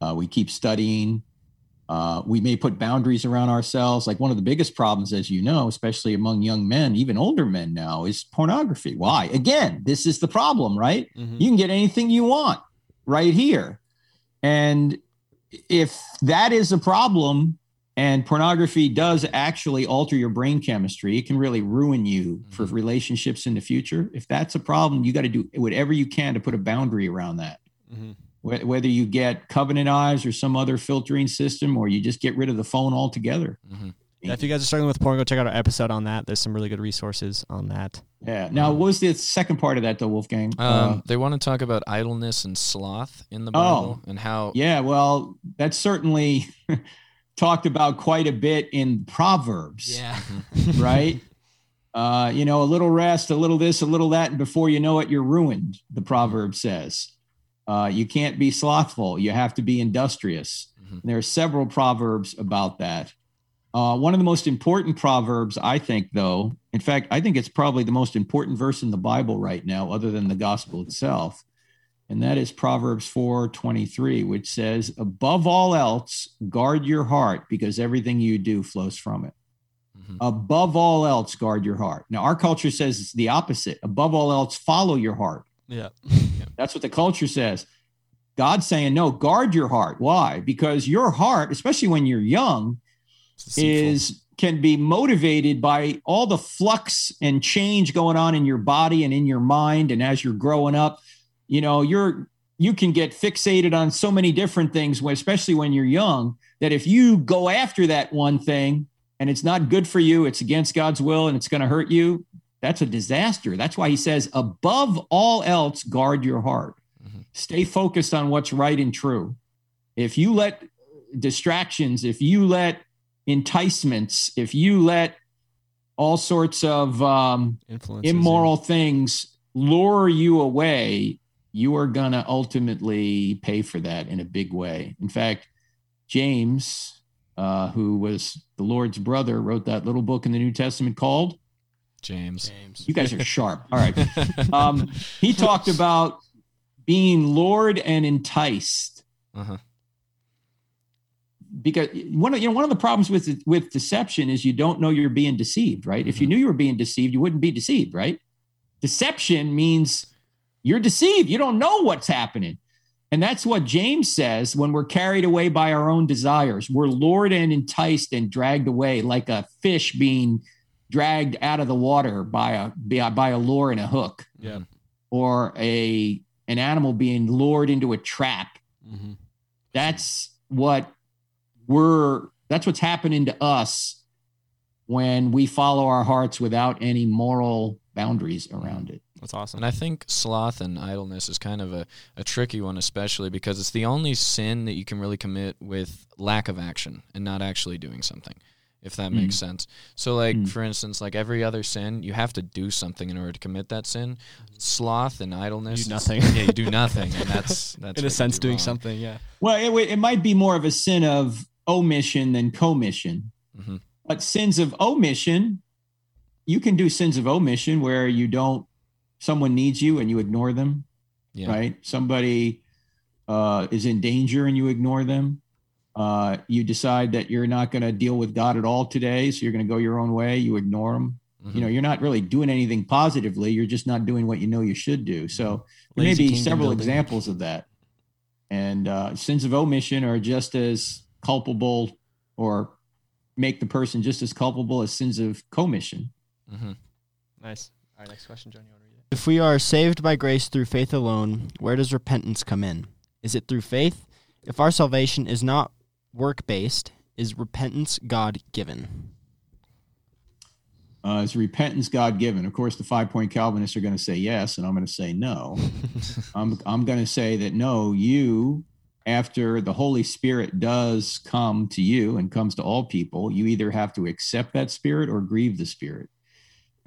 uh, we keep studying. Uh, we may put boundaries around ourselves. Like one of the biggest problems, as you know, especially among young men, even older men now, is pornography. Why? Again, this is the problem, right? Mhm. You can get anything you want right here. And if that is a problem and pornography does actually alter your brain chemistry, it can really ruin you for Mhm. relationships in the future. If that's a problem, you got to do whatever you can to put a boundary around that. Mhm. Whether you get covenant eyes or some other filtering system, or you just get rid of the phone altogether. Mhm. Yeah, if you guys are struggling with porn, go check out our episode on that. There's some really good resources on that. Yeah. Now, what was the second part of that, though, Wolfgang? Um, Uh, they want to talk about idleness and sloth in the Oh. Bible and how. Yeah, well, that's certainly talked about quite a bit in Proverbs, Yeah. right? uh, you know, a little rest, a little this, a little that, and before you know it, you're ruined, the proverb says. Uh, you can't be slothful, you have to be industrious. Mhm. There are several proverbs about that. Uh, one of the most important proverbs, I think, though, in fact, I think it's probably the most important verse in the Bible right now, other than the gospel itself. And that is Proverbs 4:23, which says, "Above all else, guard your heart, because everything you do flows from it." Mhm. Above all else, guard your heart. Now, our culture says it's the opposite. Above all else, follow your heart. Yeah. That's what the culture says. God's saying, no, guard your heart. Why? Because your heart, especially when you're young, is can be motivated by all the flux and change going on in your body and in your mind and as you're growing up you know you're you can get fixated on so many different things when- especially when you're young that if you go after that one thing and it's not good for you it's against god's will and it's going to hurt you that's a disaster. That's why he says above all else guard your heart. Mhm. stay focused on what's right and true. If you let distractions if you let enticements, if you let all sorts of um, immoral things lure you away, you are going to ultimately pay for that in a big way. In fact, James, uh, who was the Lord's brother, wrote that little book in the New Testament called. James. James. You guys are sharp. All right. Um, he talked about being lured and enticed uh-huh. because one of you know one of the problems with with deception is you don't know you're being deceived, right? If you knew you were being deceived, you wouldn't be deceived, right? Deception means you're deceived. You don't know what's happening. And that's what James says when we're carried away by our own desires. We're lured and enticed and dragged away like a fish being dragged out of the water by a by a lure and a hook Yeah. or a an animal being lured into a trap hmm that's what we're that's what's happening to us when we follow our hearts without any moral boundaries around it That's awesome. And I think sloth and idleness is kind of a, a tricky one, especially because it's the only sin that you can really commit with lack of action and not actually doing something, if that makes sense. So, like, Mm. for instance, like every other sin, you have to do something in order to commit that sin. Sloth and idleness. Do is- nothing. yeah, you do nothing. And that's, that's In a sense, do doing wrong. something. Yeah. well it, it might be more of a sin of omission than commission Mhm. but sins of omission you can do sins of omission where you don't someone needs you and you ignore them Yeah. right? Somebody uh, is in danger and you ignore them. Uh, you decide that you're not going to deal with God at all today, so you're going to go your own way. You ignore them. Mhm. You know, you're not really doing anything positively. You're just not doing what you know you should do. So there may be several building. examples of that. And uh, sins of omission are just as culpable, or make the person just as culpable as sins of commission. Mhm. Nice. All right. Next question, John. You want to read it? If we are saved by grace through faith alone, where does repentance come in? Is it through faith? If our salvation is not work based, is repentance God given? Uh, is repentance God given? Of course, the five point Calvinists are going to say yes, and I'm going to say no. I'm, I'm going to say that no, you, after the Holy Spirit does come to you and comes to all people, you either have to accept that Spirit or grieve the Spirit.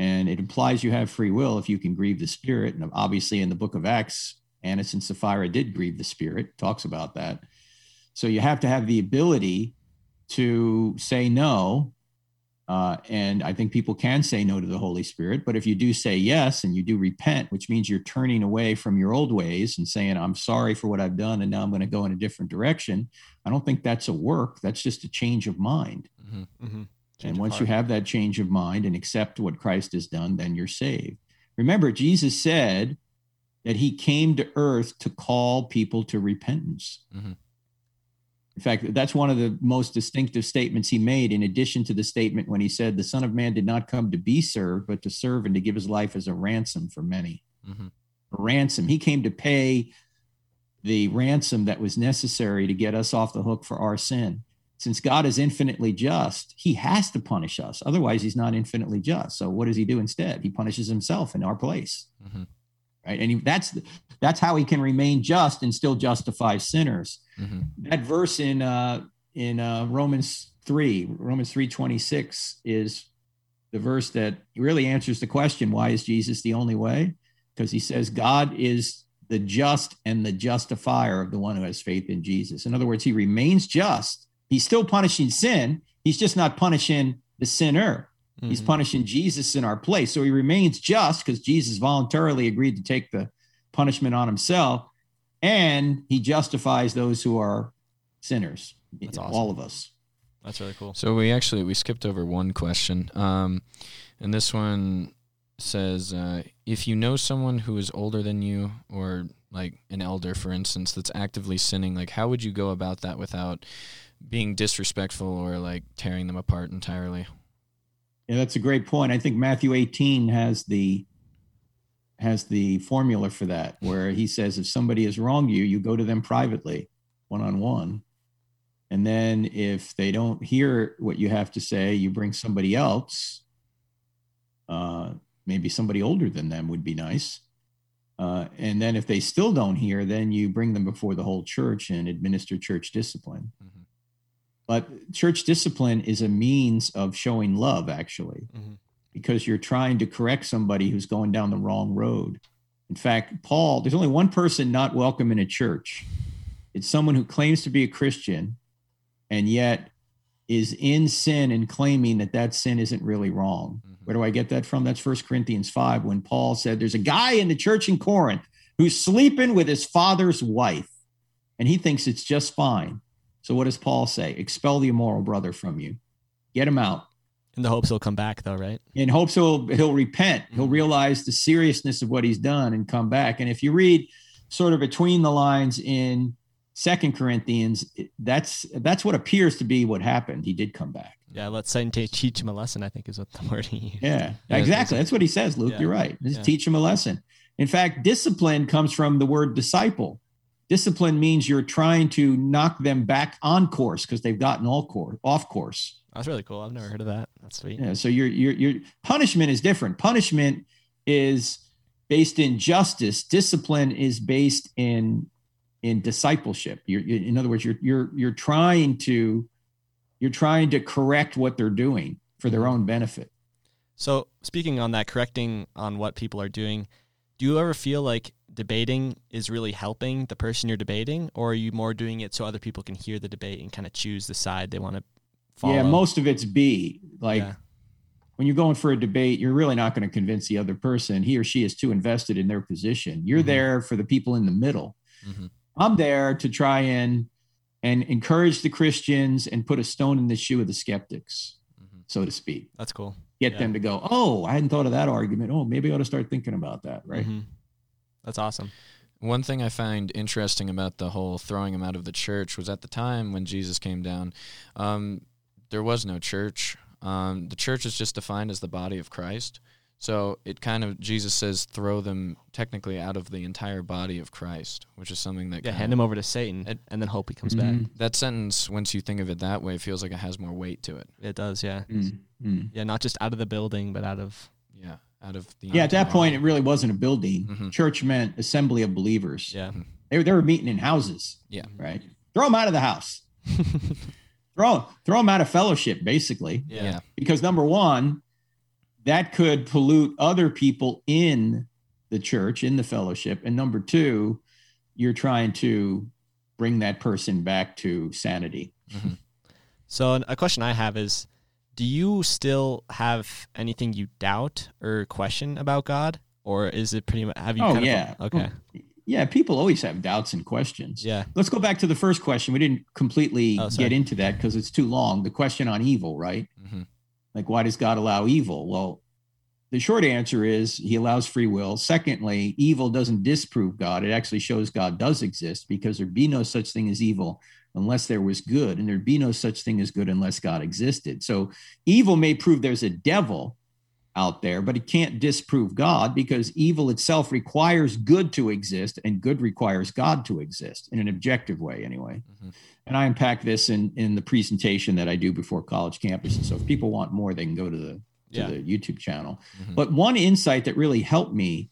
And it implies you have free will if you can grieve the Spirit. And obviously, in the book of Acts, Annas and Sapphira did grieve the Spirit, talks about that. So you have to have the ability to say no uh, and I think people can say no to the Holy Spirit. But if you do say yes and you do repent, which means you're turning away from your old ways and saying, I'm sorry for what I've done and now I'm going to go in a different direction, I don't think that's a work. That's just a change of mind. Mm-hmm. and Change of once you have that change of mind and accept what Christ has done, then you're saved. Remember, Jesus said that he came to earth to call people to repentance. Mhm. In fact, that's one of the most distinctive statements he made, in addition to the statement when he said, The Son of Man did not come to be served, but to serve and to give his life as a ransom for many. Mhm. A ransom. He came to pay the ransom that was necessary to get us off the hook for our sin. Since God is infinitely just, he has to punish us. Otherwise, he's not infinitely just. So what does he do instead? He punishes himself in our place. Mhm. Right. And he, that's that's how he can remain just and still justify sinners Mhm. that verse in uh in uh romans 3 romans 326 is the verse that really answers the question why is jesus the only way because he says god is the just and the justifier of the one who has faith in jesus in other words he remains just he's still punishing sin he's just not punishing the sinner He's Mhm. punishing Jesus in our place. So he remains just because Jesus voluntarily agreed to take the punishment on himself. And he justifies those who are sinners, That's all of us. That's really cool. So we actually we skipped over one question, um, and this one says, uh, if you know someone who is older than you, or like an elder, for instance, that's actively sinning, like how would you go about that without being disrespectful or like tearing them apart entirely? Yeah, that's a great point. I think Matthew 18 has the has the formula for that, where he says if somebody has wronged you, you go to them privately, one on one. And then if they don't hear what you have to say, you bring somebody else. Uh, maybe somebody older than them would be nice. Uh, and then if they still don't hear, then you bring them before the whole church and administer church discipline. Mhm. But church discipline is a means of showing love, actually Mhm. because you're trying to correct somebody who's going down the wrong road. In fact, Paul, there's only one person not welcome in a church. It's someone who claims to be a Christian and yet is in sin and claiming that that sin isn't really wrong. Mhm. Where do I get that from? That's First Corinthians 5 when Paul said there's a guy in the church in Corinth who's sleeping with his father's wife and he thinks it's just fine. So what does Paul say? Expel the immoral brother from you. Get him out In the hopes he'll come back, though, right? in hopes he'll he'll repent. He'll Mhm. realize the seriousness of what he's done and come back. And if you read sort of between the lines in Second Corinthians, that's that's what appears to be what happened. He did come back. Yeah, let Satan ta- teach him a lesson. I think is what the word he used. Yeah, Yeah, exactly. That's what he says, Luke. Yeah. You're right. Just Yeah. teach him a lesson. In fact, discipline comes from the word disciple. Discipline means you're trying to knock them back on course because they've gotten all course off course. That's really cool. I've never heard of that. That's sweet. Yeah. So your your your punishment is different. Punishment is based in justice. Discipline is based in in discipleship. You're, you in other words, you're you're you're trying to you're trying to correct what they're doing for their own benefit. So, speaking on that, correcting on what people are doing, do you ever feel like debating is really helping the person you're debating, or are you more doing it so other people can hear the debate and kind of choose the side they want to follow? Yeah, most of it's B. Like Yeah. when you're going for a debate, you're really not going to convince the other person. He or she is too invested in their position. You're Mhm. there for the people in the middle. Mhm. I'm there to try and and encourage the Christians and put a stone in the shoe of the skeptics, Mhm. so to speak. That's cool. Get Yeah. them to go, oh, I hadn't thought of that argument. Oh, maybe I ought to start thinking about that, right? That's awesome. One thing I find interesting about the whole throwing him out of the church was at the time when Jesus came down, um, there was no church. Um, the church is just defined as the body of Christ. So it kind of Jesus says throw them technically out of the entire body of Christ, which is something that Yeah, hand him over to Satan, It- and then hope he comes Mhm. back. that sentence. Once you think of it that way, feels like it has more weight to it. It does, yeah. Mm. Mm. Yeah, not just out of the building, but out of Yeah, out of the Yeah, at that point, it really wasn't a building. Mhm. Church meant assembly of believers. yeah. They, were- they were meeting in houses. Yeah. Right. Throw them out of the house. throw throw them out of fellowship, basically. yeah. yeah, Because number one, that could pollute other people in the church, in the fellowship. And number two, you're trying to bring that person back to sanity. So a question I have is, do you still have anything you doubt or question about God, or is it pretty much have you? Oh, yeah. Of, okay. Yeah, people always have doubts and questions. Yeah. Let's go back to the first question. We didn't completely Oh, get into that because it's too long. The question on evil, right? Mhm. Like, why does God allow evil? Well, the short answer is he allows free will. Secondly, evil doesn't disprove God. It actually shows God does exist because there'd be no such thing as evil unless there was good, and there'd be no such thing as good unless God existed. So evil may prove there's a devil out there, but it can't disprove God because evil itself requires good to exist, and good requires God to exist in an objective way, anyway. Mhm. And I unpack this in in the presentation that I do before college campuses. So if people want more, they can go to the to Yeah. the YouTube channel. Mhm. But one insight that really helped me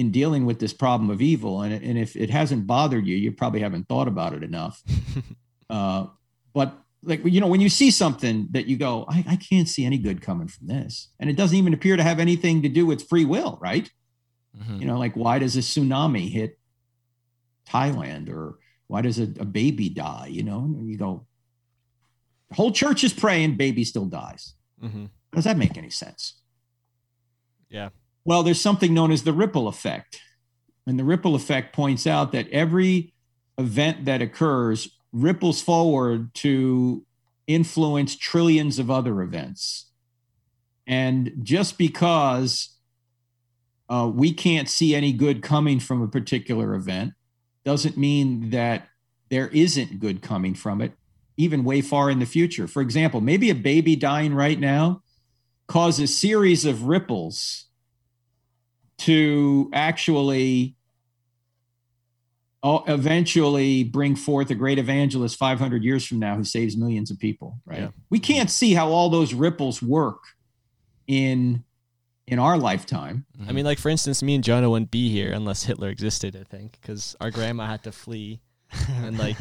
in dealing with this problem of evil, and, and if it hasn't bothered you, you probably haven't thought about it enough. uh, but like you know, when you see something that you go, I, I can't see any good coming from this, and it doesn't even appear to have anything to do with free will, right? Mhm. You know, like why does a tsunami hit Thailand, or why does a, a baby die? You know, and you go, whole church is praying, baby still dies. hmm Does that make any sense? Yeah. Well, there's something known as the ripple effect. And the ripple effect points out that every event that occurs ripples forward to influence trillions of other events. And just because uh, we can't see any good coming from a particular event doesn't mean that there isn't good coming from it, even way far in the future. For example, maybe a baby dying right now causes a series of ripples to actually uh, eventually bring forth a great evangelist 500 years from now who saves millions of people right Yeah. we can't see how all those ripples work in in our lifetime I mean, like for instance, me and Jonah wouldn't be here unless Hitler existed. I think because our grandma had to flee, and like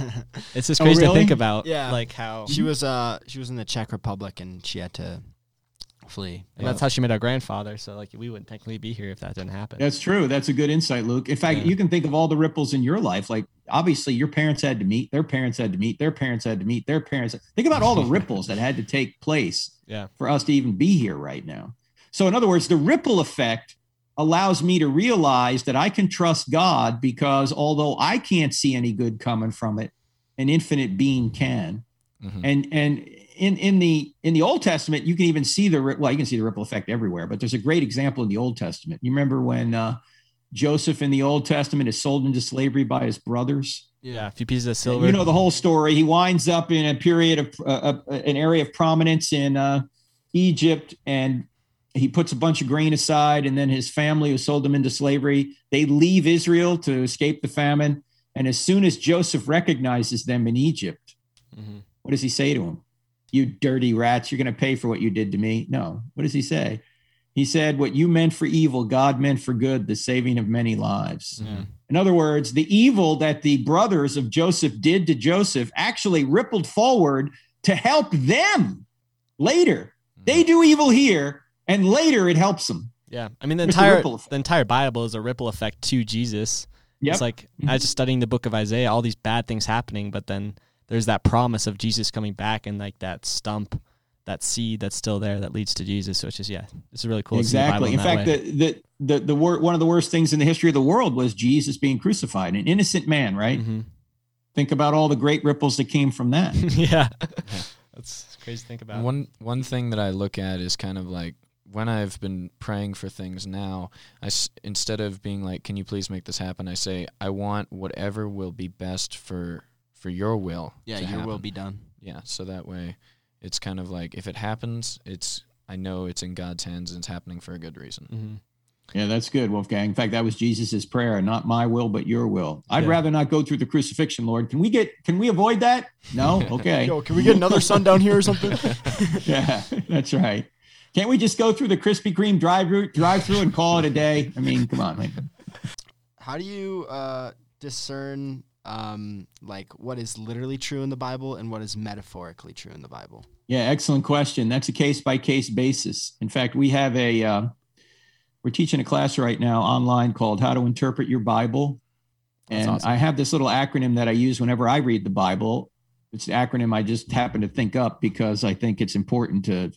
it's just Oh, crazy to think about. Yeah. Like how. she was uh she was in the Czech Republic and she had to flee. And that's how she met our grandfather. So like we wouldn't technically be here if that didn't happen. That's true. That's a good insight, Luke. In fact, Yeah. you can think of all the ripples in your life. Like, obviously, your parents had to meet, their parents had to meet, their parents had to meet, their parents. Think about all the ripples that had to take place Yeah. for us to even be here right now. So, in other words, the ripple effect allows me to realize that I can trust God because although I can't see any good coming from it, an infinite being can. Mhm. And and in in the in the Old Testament, you can even see the well, you can see the ripple effect everywhere. But there's a great example in the Old Testament. You remember when uh, Joseph in the Old Testament is sold into slavery by his brothers. Yeah. A few pieces of silver. You know the whole story. He winds up in a period of uh, uh, an area of prominence in uh, Egypt, and he puts a bunch of grain aside. And then his family, who sold him into slavery, they leave Israel to escape the famine. And as soon as Joseph recognizes them in Egypt, Mhm. what does he say to him? You dirty rats, you're going to pay for what you did to me. No. What does he say? He said, What you meant for evil, God meant for good, the saving of many lives. Yeah. In other words, the evil that the brothers of Joseph did to Joseph actually rippled forward to help them later. Mm-hmm. They do evil here, and later it helps them. Yeah. I mean, the entire the entire Bible is a ripple effect to Jesus. Yep. It's like. I mm-hmm. was just studying the book of Isaiah, all these bad things happening, but then there's that promise of Jesus coming back and like that stump, that seed that's still there that leads to Jesus, which is yeah, it's really cool. to see the exactly. In that fact, way. the the the, the wor- one of the worst things in the history of the world was Jesus being crucified, an innocent man, right? Mhm. Think about all the great ripples that came from that. yeah, that's crazy to think about. One one thing that I look at is kind of like when I've been praying for things now, I s- instead of being like, "Can you please make this happen?" I say, "I want whatever will be best for for your will." Yeah, to your will be done. Yeah, so that way, it's kind of like if it happens, it's I know it's in God's hands and it's happening for a good reason. hmm Yeah, that's good, Wolfgang. In fact, that was Jesus's prayer, not my will, but your will. I'd Yeah. rather not go through the crucifixion, Lord. Can we get can we avoid that? No? Okay. Yo, can we get another sun down here or something? yeah, that's right. Can't we just go through the Krispy Kreme drive route drive through and call it a day? I mean, come on, man. How do you uh, discern um, like what is literally true in the Bible and what is metaphorically true in the Bible? Yeah, excellent question. That's a case by case basis. In fact, we have a uh, we're teaching a class right now online called How to Interpret Your Bible, That's and awesome. I have this little acronym that I use whenever I read the Bible. It's an acronym I just happen to think up because I think it's important to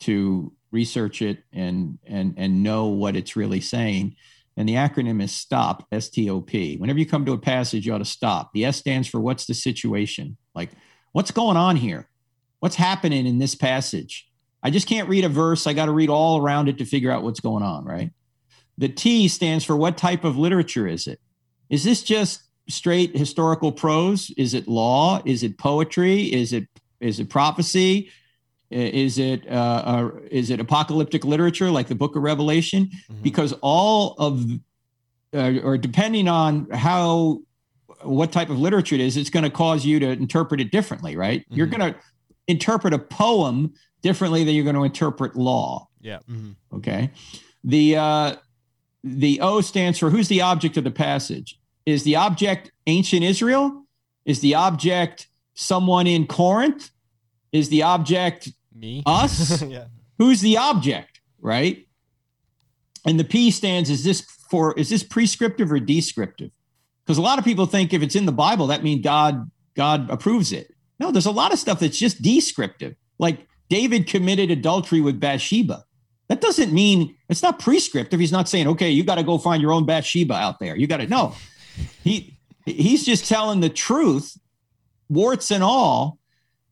to research it and and and know what it's really saying. And the acronym is STOP, S T O P. Whenever you come to a passage, you ought to stop. The S stands for what's the situation? Like, what's going on here? What's happening in this passage? I just can't read a verse. I got to read all around it to figure out what's going on, right? The T stands for what type of literature is it? Is this just straight historical prose? Is it law? Is it poetry? Is it is it prophecy? Is it uh, uh, is it apocalyptic literature like the Book of Revelation? Mhm. Because all of uh, or depending on how what type of literature it is, it's going to cause you to interpret it differently, right? You're Mhm. going to interpret a poem differently than you're going to interpret law. Yeah. Okay. The uh, the O stands for who's the object of the passage? Is the object ancient Israel? Is the object someone in Corinth? Is the object Me. us? yeah. who's the object, right? And the P stands is this for is this prescriptive or descriptive? Because a lot of people think if it's in the Bible, that means God God approves it. No, there's a lot of stuff that's just descriptive. Like David committed adultery with Bathsheba. That doesn't mean it's not prescriptive. He's not saying, okay, you got to go find your own Bathsheba out there. You got to know. He he's just telling the truth, warts and all,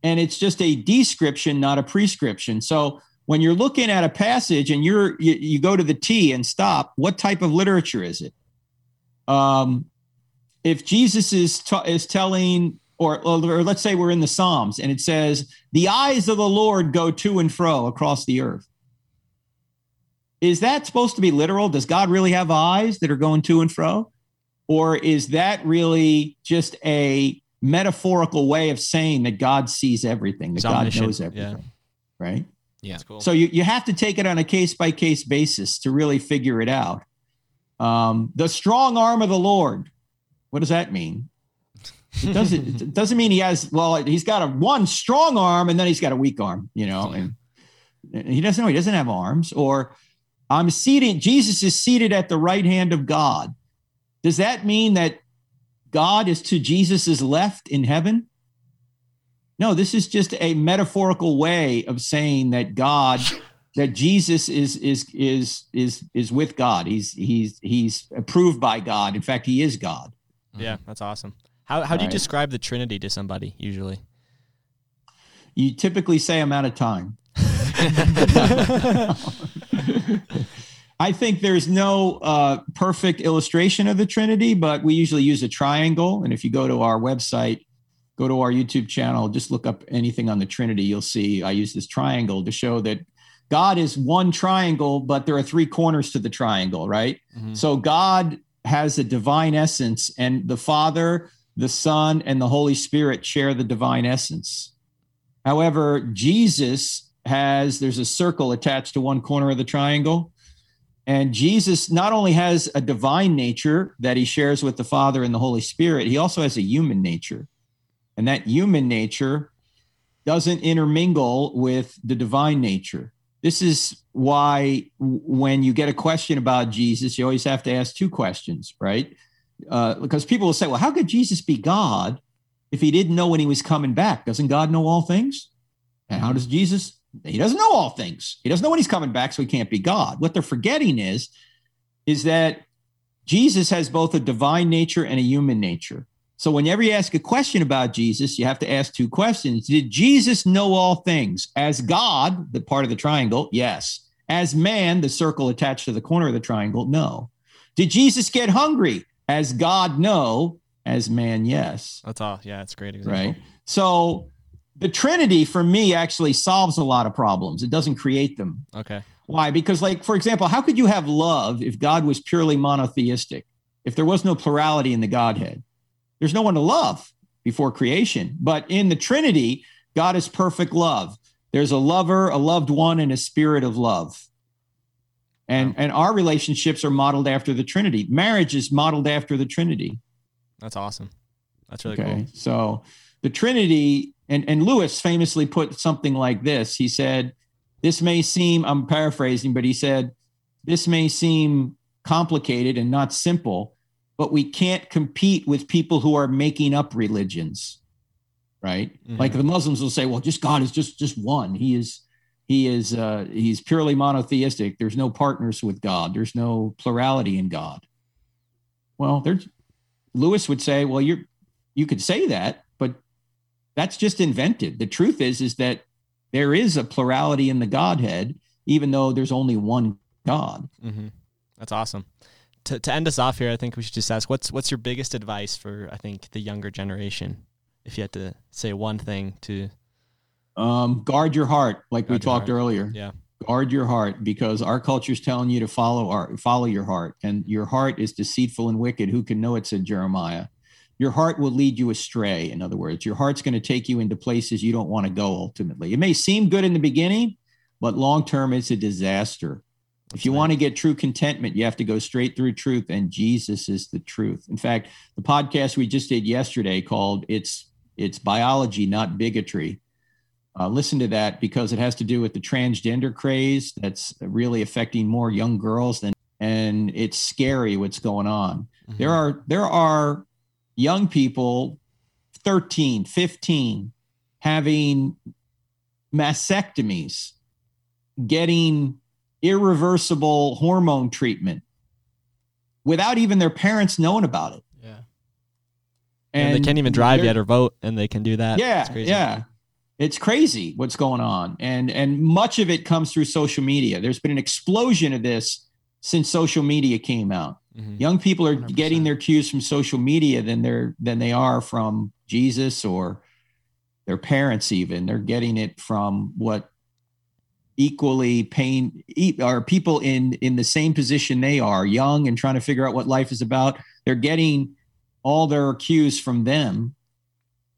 and it's just a description, not a prescription. So when you're looking at a passage and you're you, you go to the T and stop, what type of literature is it? Um, if Jesus is t- is telling, or, or let's say we're in the Psalms and it says, "The eyes of the Lord go to and fro across the earth." Is that supposed to be literal? Does God really have eyes that are going to and fro? Or is that really just a metaphorical way of saying that God sees everything, that God omniscient, knows yeah. everything? Right? Yeah. That's cool. So you, you have to take it on a case by case basis to really figure it out. Um, the strong arm of the Lord. What does that mean? It doesn't it doesn't mean he has well he's got a one strong arm and then he's got a weak arm, you know, and he doesn't know he doesn't have arms or I'm seated Jesus is seated at the right hand of God. Does that mean that God is to Jesus's left in heaven? No, this is just a metaphorical way of saying that God, that Jesus is is is is is with God. He's he's he's approved by God. In fact, he is God. yeah, that's awesome. How how do you Right. describe the Trinity to somebody usually? You typically say I'm out of time. I think there's no uh, perfect illustration of the Trinity, but we usually use a triangle. And if you go to our website, go to our YouTube channel, just look up anything on the Trinity, you'll see I use this triangle to show that God is one triangle, but there are three corners to the triangle, right? Mhm. So God has a divine essence, and the Father, the Son, and the Holy Spirit share the divine essence. However, Jesus has, there's a circle attached to one corner of the triangle. And Jesus not only has a divine nature that he shares with the Father and the Holy Spirit, he also has a human nature. And that human nature doesn't intermingle with the divine nature. This is why when you get a question about Jesus, you always have to ask two questions, right? Uh, because people will say, well, how could Jesus be God if he didn't know when he was coming back? Doesn't God know all things? And how does Jesus? He doesn't know all things. He doesn't know when he's coming back, so he can't be God. What they're forgetting is, is that Jesus has both a divine nature and a human nature. So whenever you ask a question about Jesus, you have to ask two questions. Did Jesus know all things? As God, the part of the triangle, yes. As man, the circle attached to the corner of the triangle, no. Did Jesus get hungry? As God, no. As man, yes That's all. Yeah, it's a great example. right? So the Trinity for me actually solves a lot of problems. It doesn't create them. Okay. Why? Because, like, for example, how could you have love if God was purely monotheistic? If there was no plurality in the Godhead, there's no one to love before creation. But in the Trinity, God is perfect love. There's a lover, a loved one, and a spirit of love. And, and our relationships are modeled after the Trinity. Marriage is modeled after the Trinity. That's awesome. That's really Okay. cool. So the Trinity, and, and Lewis famously put something like this. He said, This may seem, I'm paraphrasing, but he said, This may seem complicated and not simple, but we can't compete with people who are making up religions. Right? Mhm. Like the Muslims will say, Well, just God is just just one. He is he is uh he's purely monotheistic. There's no partners with God. There's no plurality in God. Well, there's Lewis would say, well, you're you could say that, that's just invented. The truth is, is that there is a plurality in the Godhead, even though there's only one God. hmm That's awesome. To, to end us off here, I think we should just ask what's what's your biggest advice for I think the younger generation, if you had to say one thing to Um, guard your heart, like we Guard your talked heart. earlier. Yeah. Guard your heart because our culture is telling you to follow our follow your heart, and your heart is deceitful and wicked. Who can know it? Said Jeremiah. Your heart will lead you astray. In other words, your heart's going to take you into places you don't want to go. Ultimately, it may seem good in the beginning, but long term, it's a disaster. If you right. want to get true contentment, you have to go straight through truth, and Jesus is the truth. In fact, the podcast we just did yesterday called "It's It's Biology, Not Bigotry." Uh, listen to that because it has to do with the transgender craze that's really affecting more young girls than, and it's scary what's going on. Mm-hmm. There are there are young people, 13, 15, having mastectomies, getting irreversible hormone treatment without even their parents knowing about it. Yeah. and, they can't even drive yet or vote, and they can do that. yeah, It's crazy. yeah. It's crazy what's going on. And and much of it comes through social media. There's been an explosion of this since social media came out. Mhm. Young people are 100%. getting their cues from social media than they're than they are from Jesus or their parents even. They're getting it from what equally pain are people in in the same position they are, young and trying to figure out what life is about. They're getting all their cues from them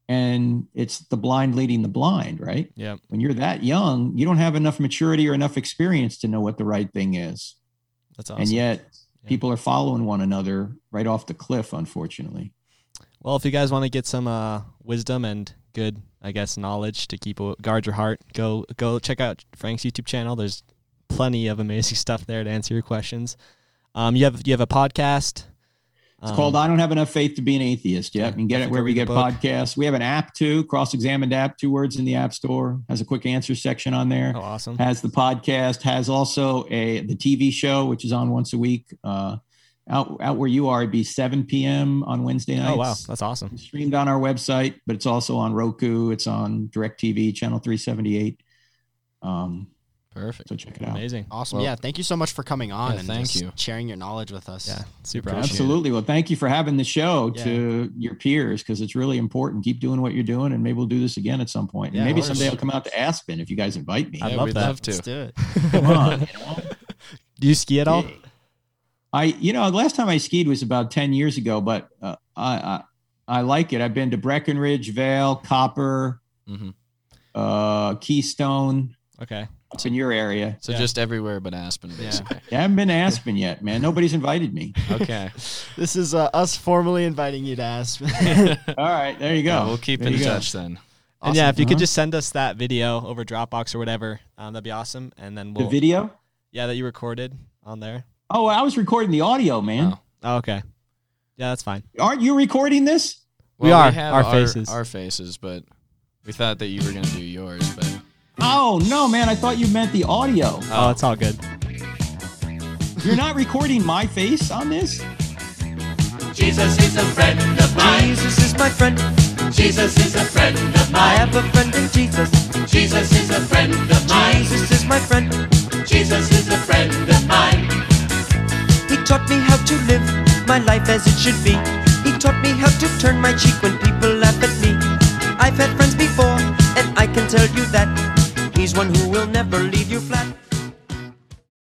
and it's the blind leading the blind, right? yeah When you're that young, you don't have enough maturity or enough experience to know what the right thing is. That's awesome. And yet Yeah. people are following one another right off the cliff, unfortunately. Well, if you guys want to get some uh, wisdom and good, I guess, knowledge to keep guard your heart, go go check out Frank's YouTube channel. There's plenty of amazing stuff there to answer your questions. Um, you have you have a podcast. It's Um, called I Don't Have Enough Faith to Be an Atheist. Yep. Yeah, You can get it definitely where we get podcasts. We have an app too, cross examined app, two words in the app store, has a quick answer section on there. Oh, awesome! Has the podcast, has also a the TV show, which is on once a week. Uh, out out where you are, it'd be 7 p.m. on Wednesday nights. Oh wow, that's awesome. It's streamed on our website, but it's also on Roku. It's on DirecTV, channel 378. Um, Perfect. so check it out. Amazing. Awesome. Well- yeah. Thank you so much for coming on Yeah, and thank just you. sharing your knowledge with us. Yeah, super Appreciate awesome. it. Absolutely. Well, thank you for having the show Yeah. to your peers because it's really important. Keep doing what you're doing, and maybe we'll do this again at some point. And maybe someday I'll come out to Aspen if you guys invite me. I'd Yeah, love we'd that. love Let's to. do it. Come on. you know? Do you ski at all? I, you know, the last time I skied was about 10 years ago, but uh, I, I, I like it. I've been to Breckenridge, Vail, Copper, hmm uh, Keystone, Okay. Up in your area. So Yeah. just everywhere but Aspen, basically. Yeah. I haven't been to Aspen yet, man. Nobody's invited me. Okay. This is uh, us formally inviting you to Aspen. All right, there you go. Yeah, we'll keep There in you go. touch then. And yeah, if you could Uh-huh. just send us that video over Dropbox or whatever, um, that'd be awesome. And then we'll video? yeah that you recorded on there. Oh, I was recording the audio, man. Oh. Oh, okay. Yeah, that's fine. Aren't you recording this? We Well, are, have our faces. Our faces, but we thought that you were going to do yours, but Oh no, man! I thought you meant the audio. Oh, it's all good. You're not recording my face on this. Jesus is a friend of mine. Jesus is my friend. Jesus is a friend of mine. I have a friend in Jesus. Jesus is a friend of mine. Jesus is my friend. Jesus is a friend of mine. He taught me how to live my life as it should be. He taught me how to turn my cheek when people laugh at me. I've had friends before, and I can tell you that He's one who will never leave you flat.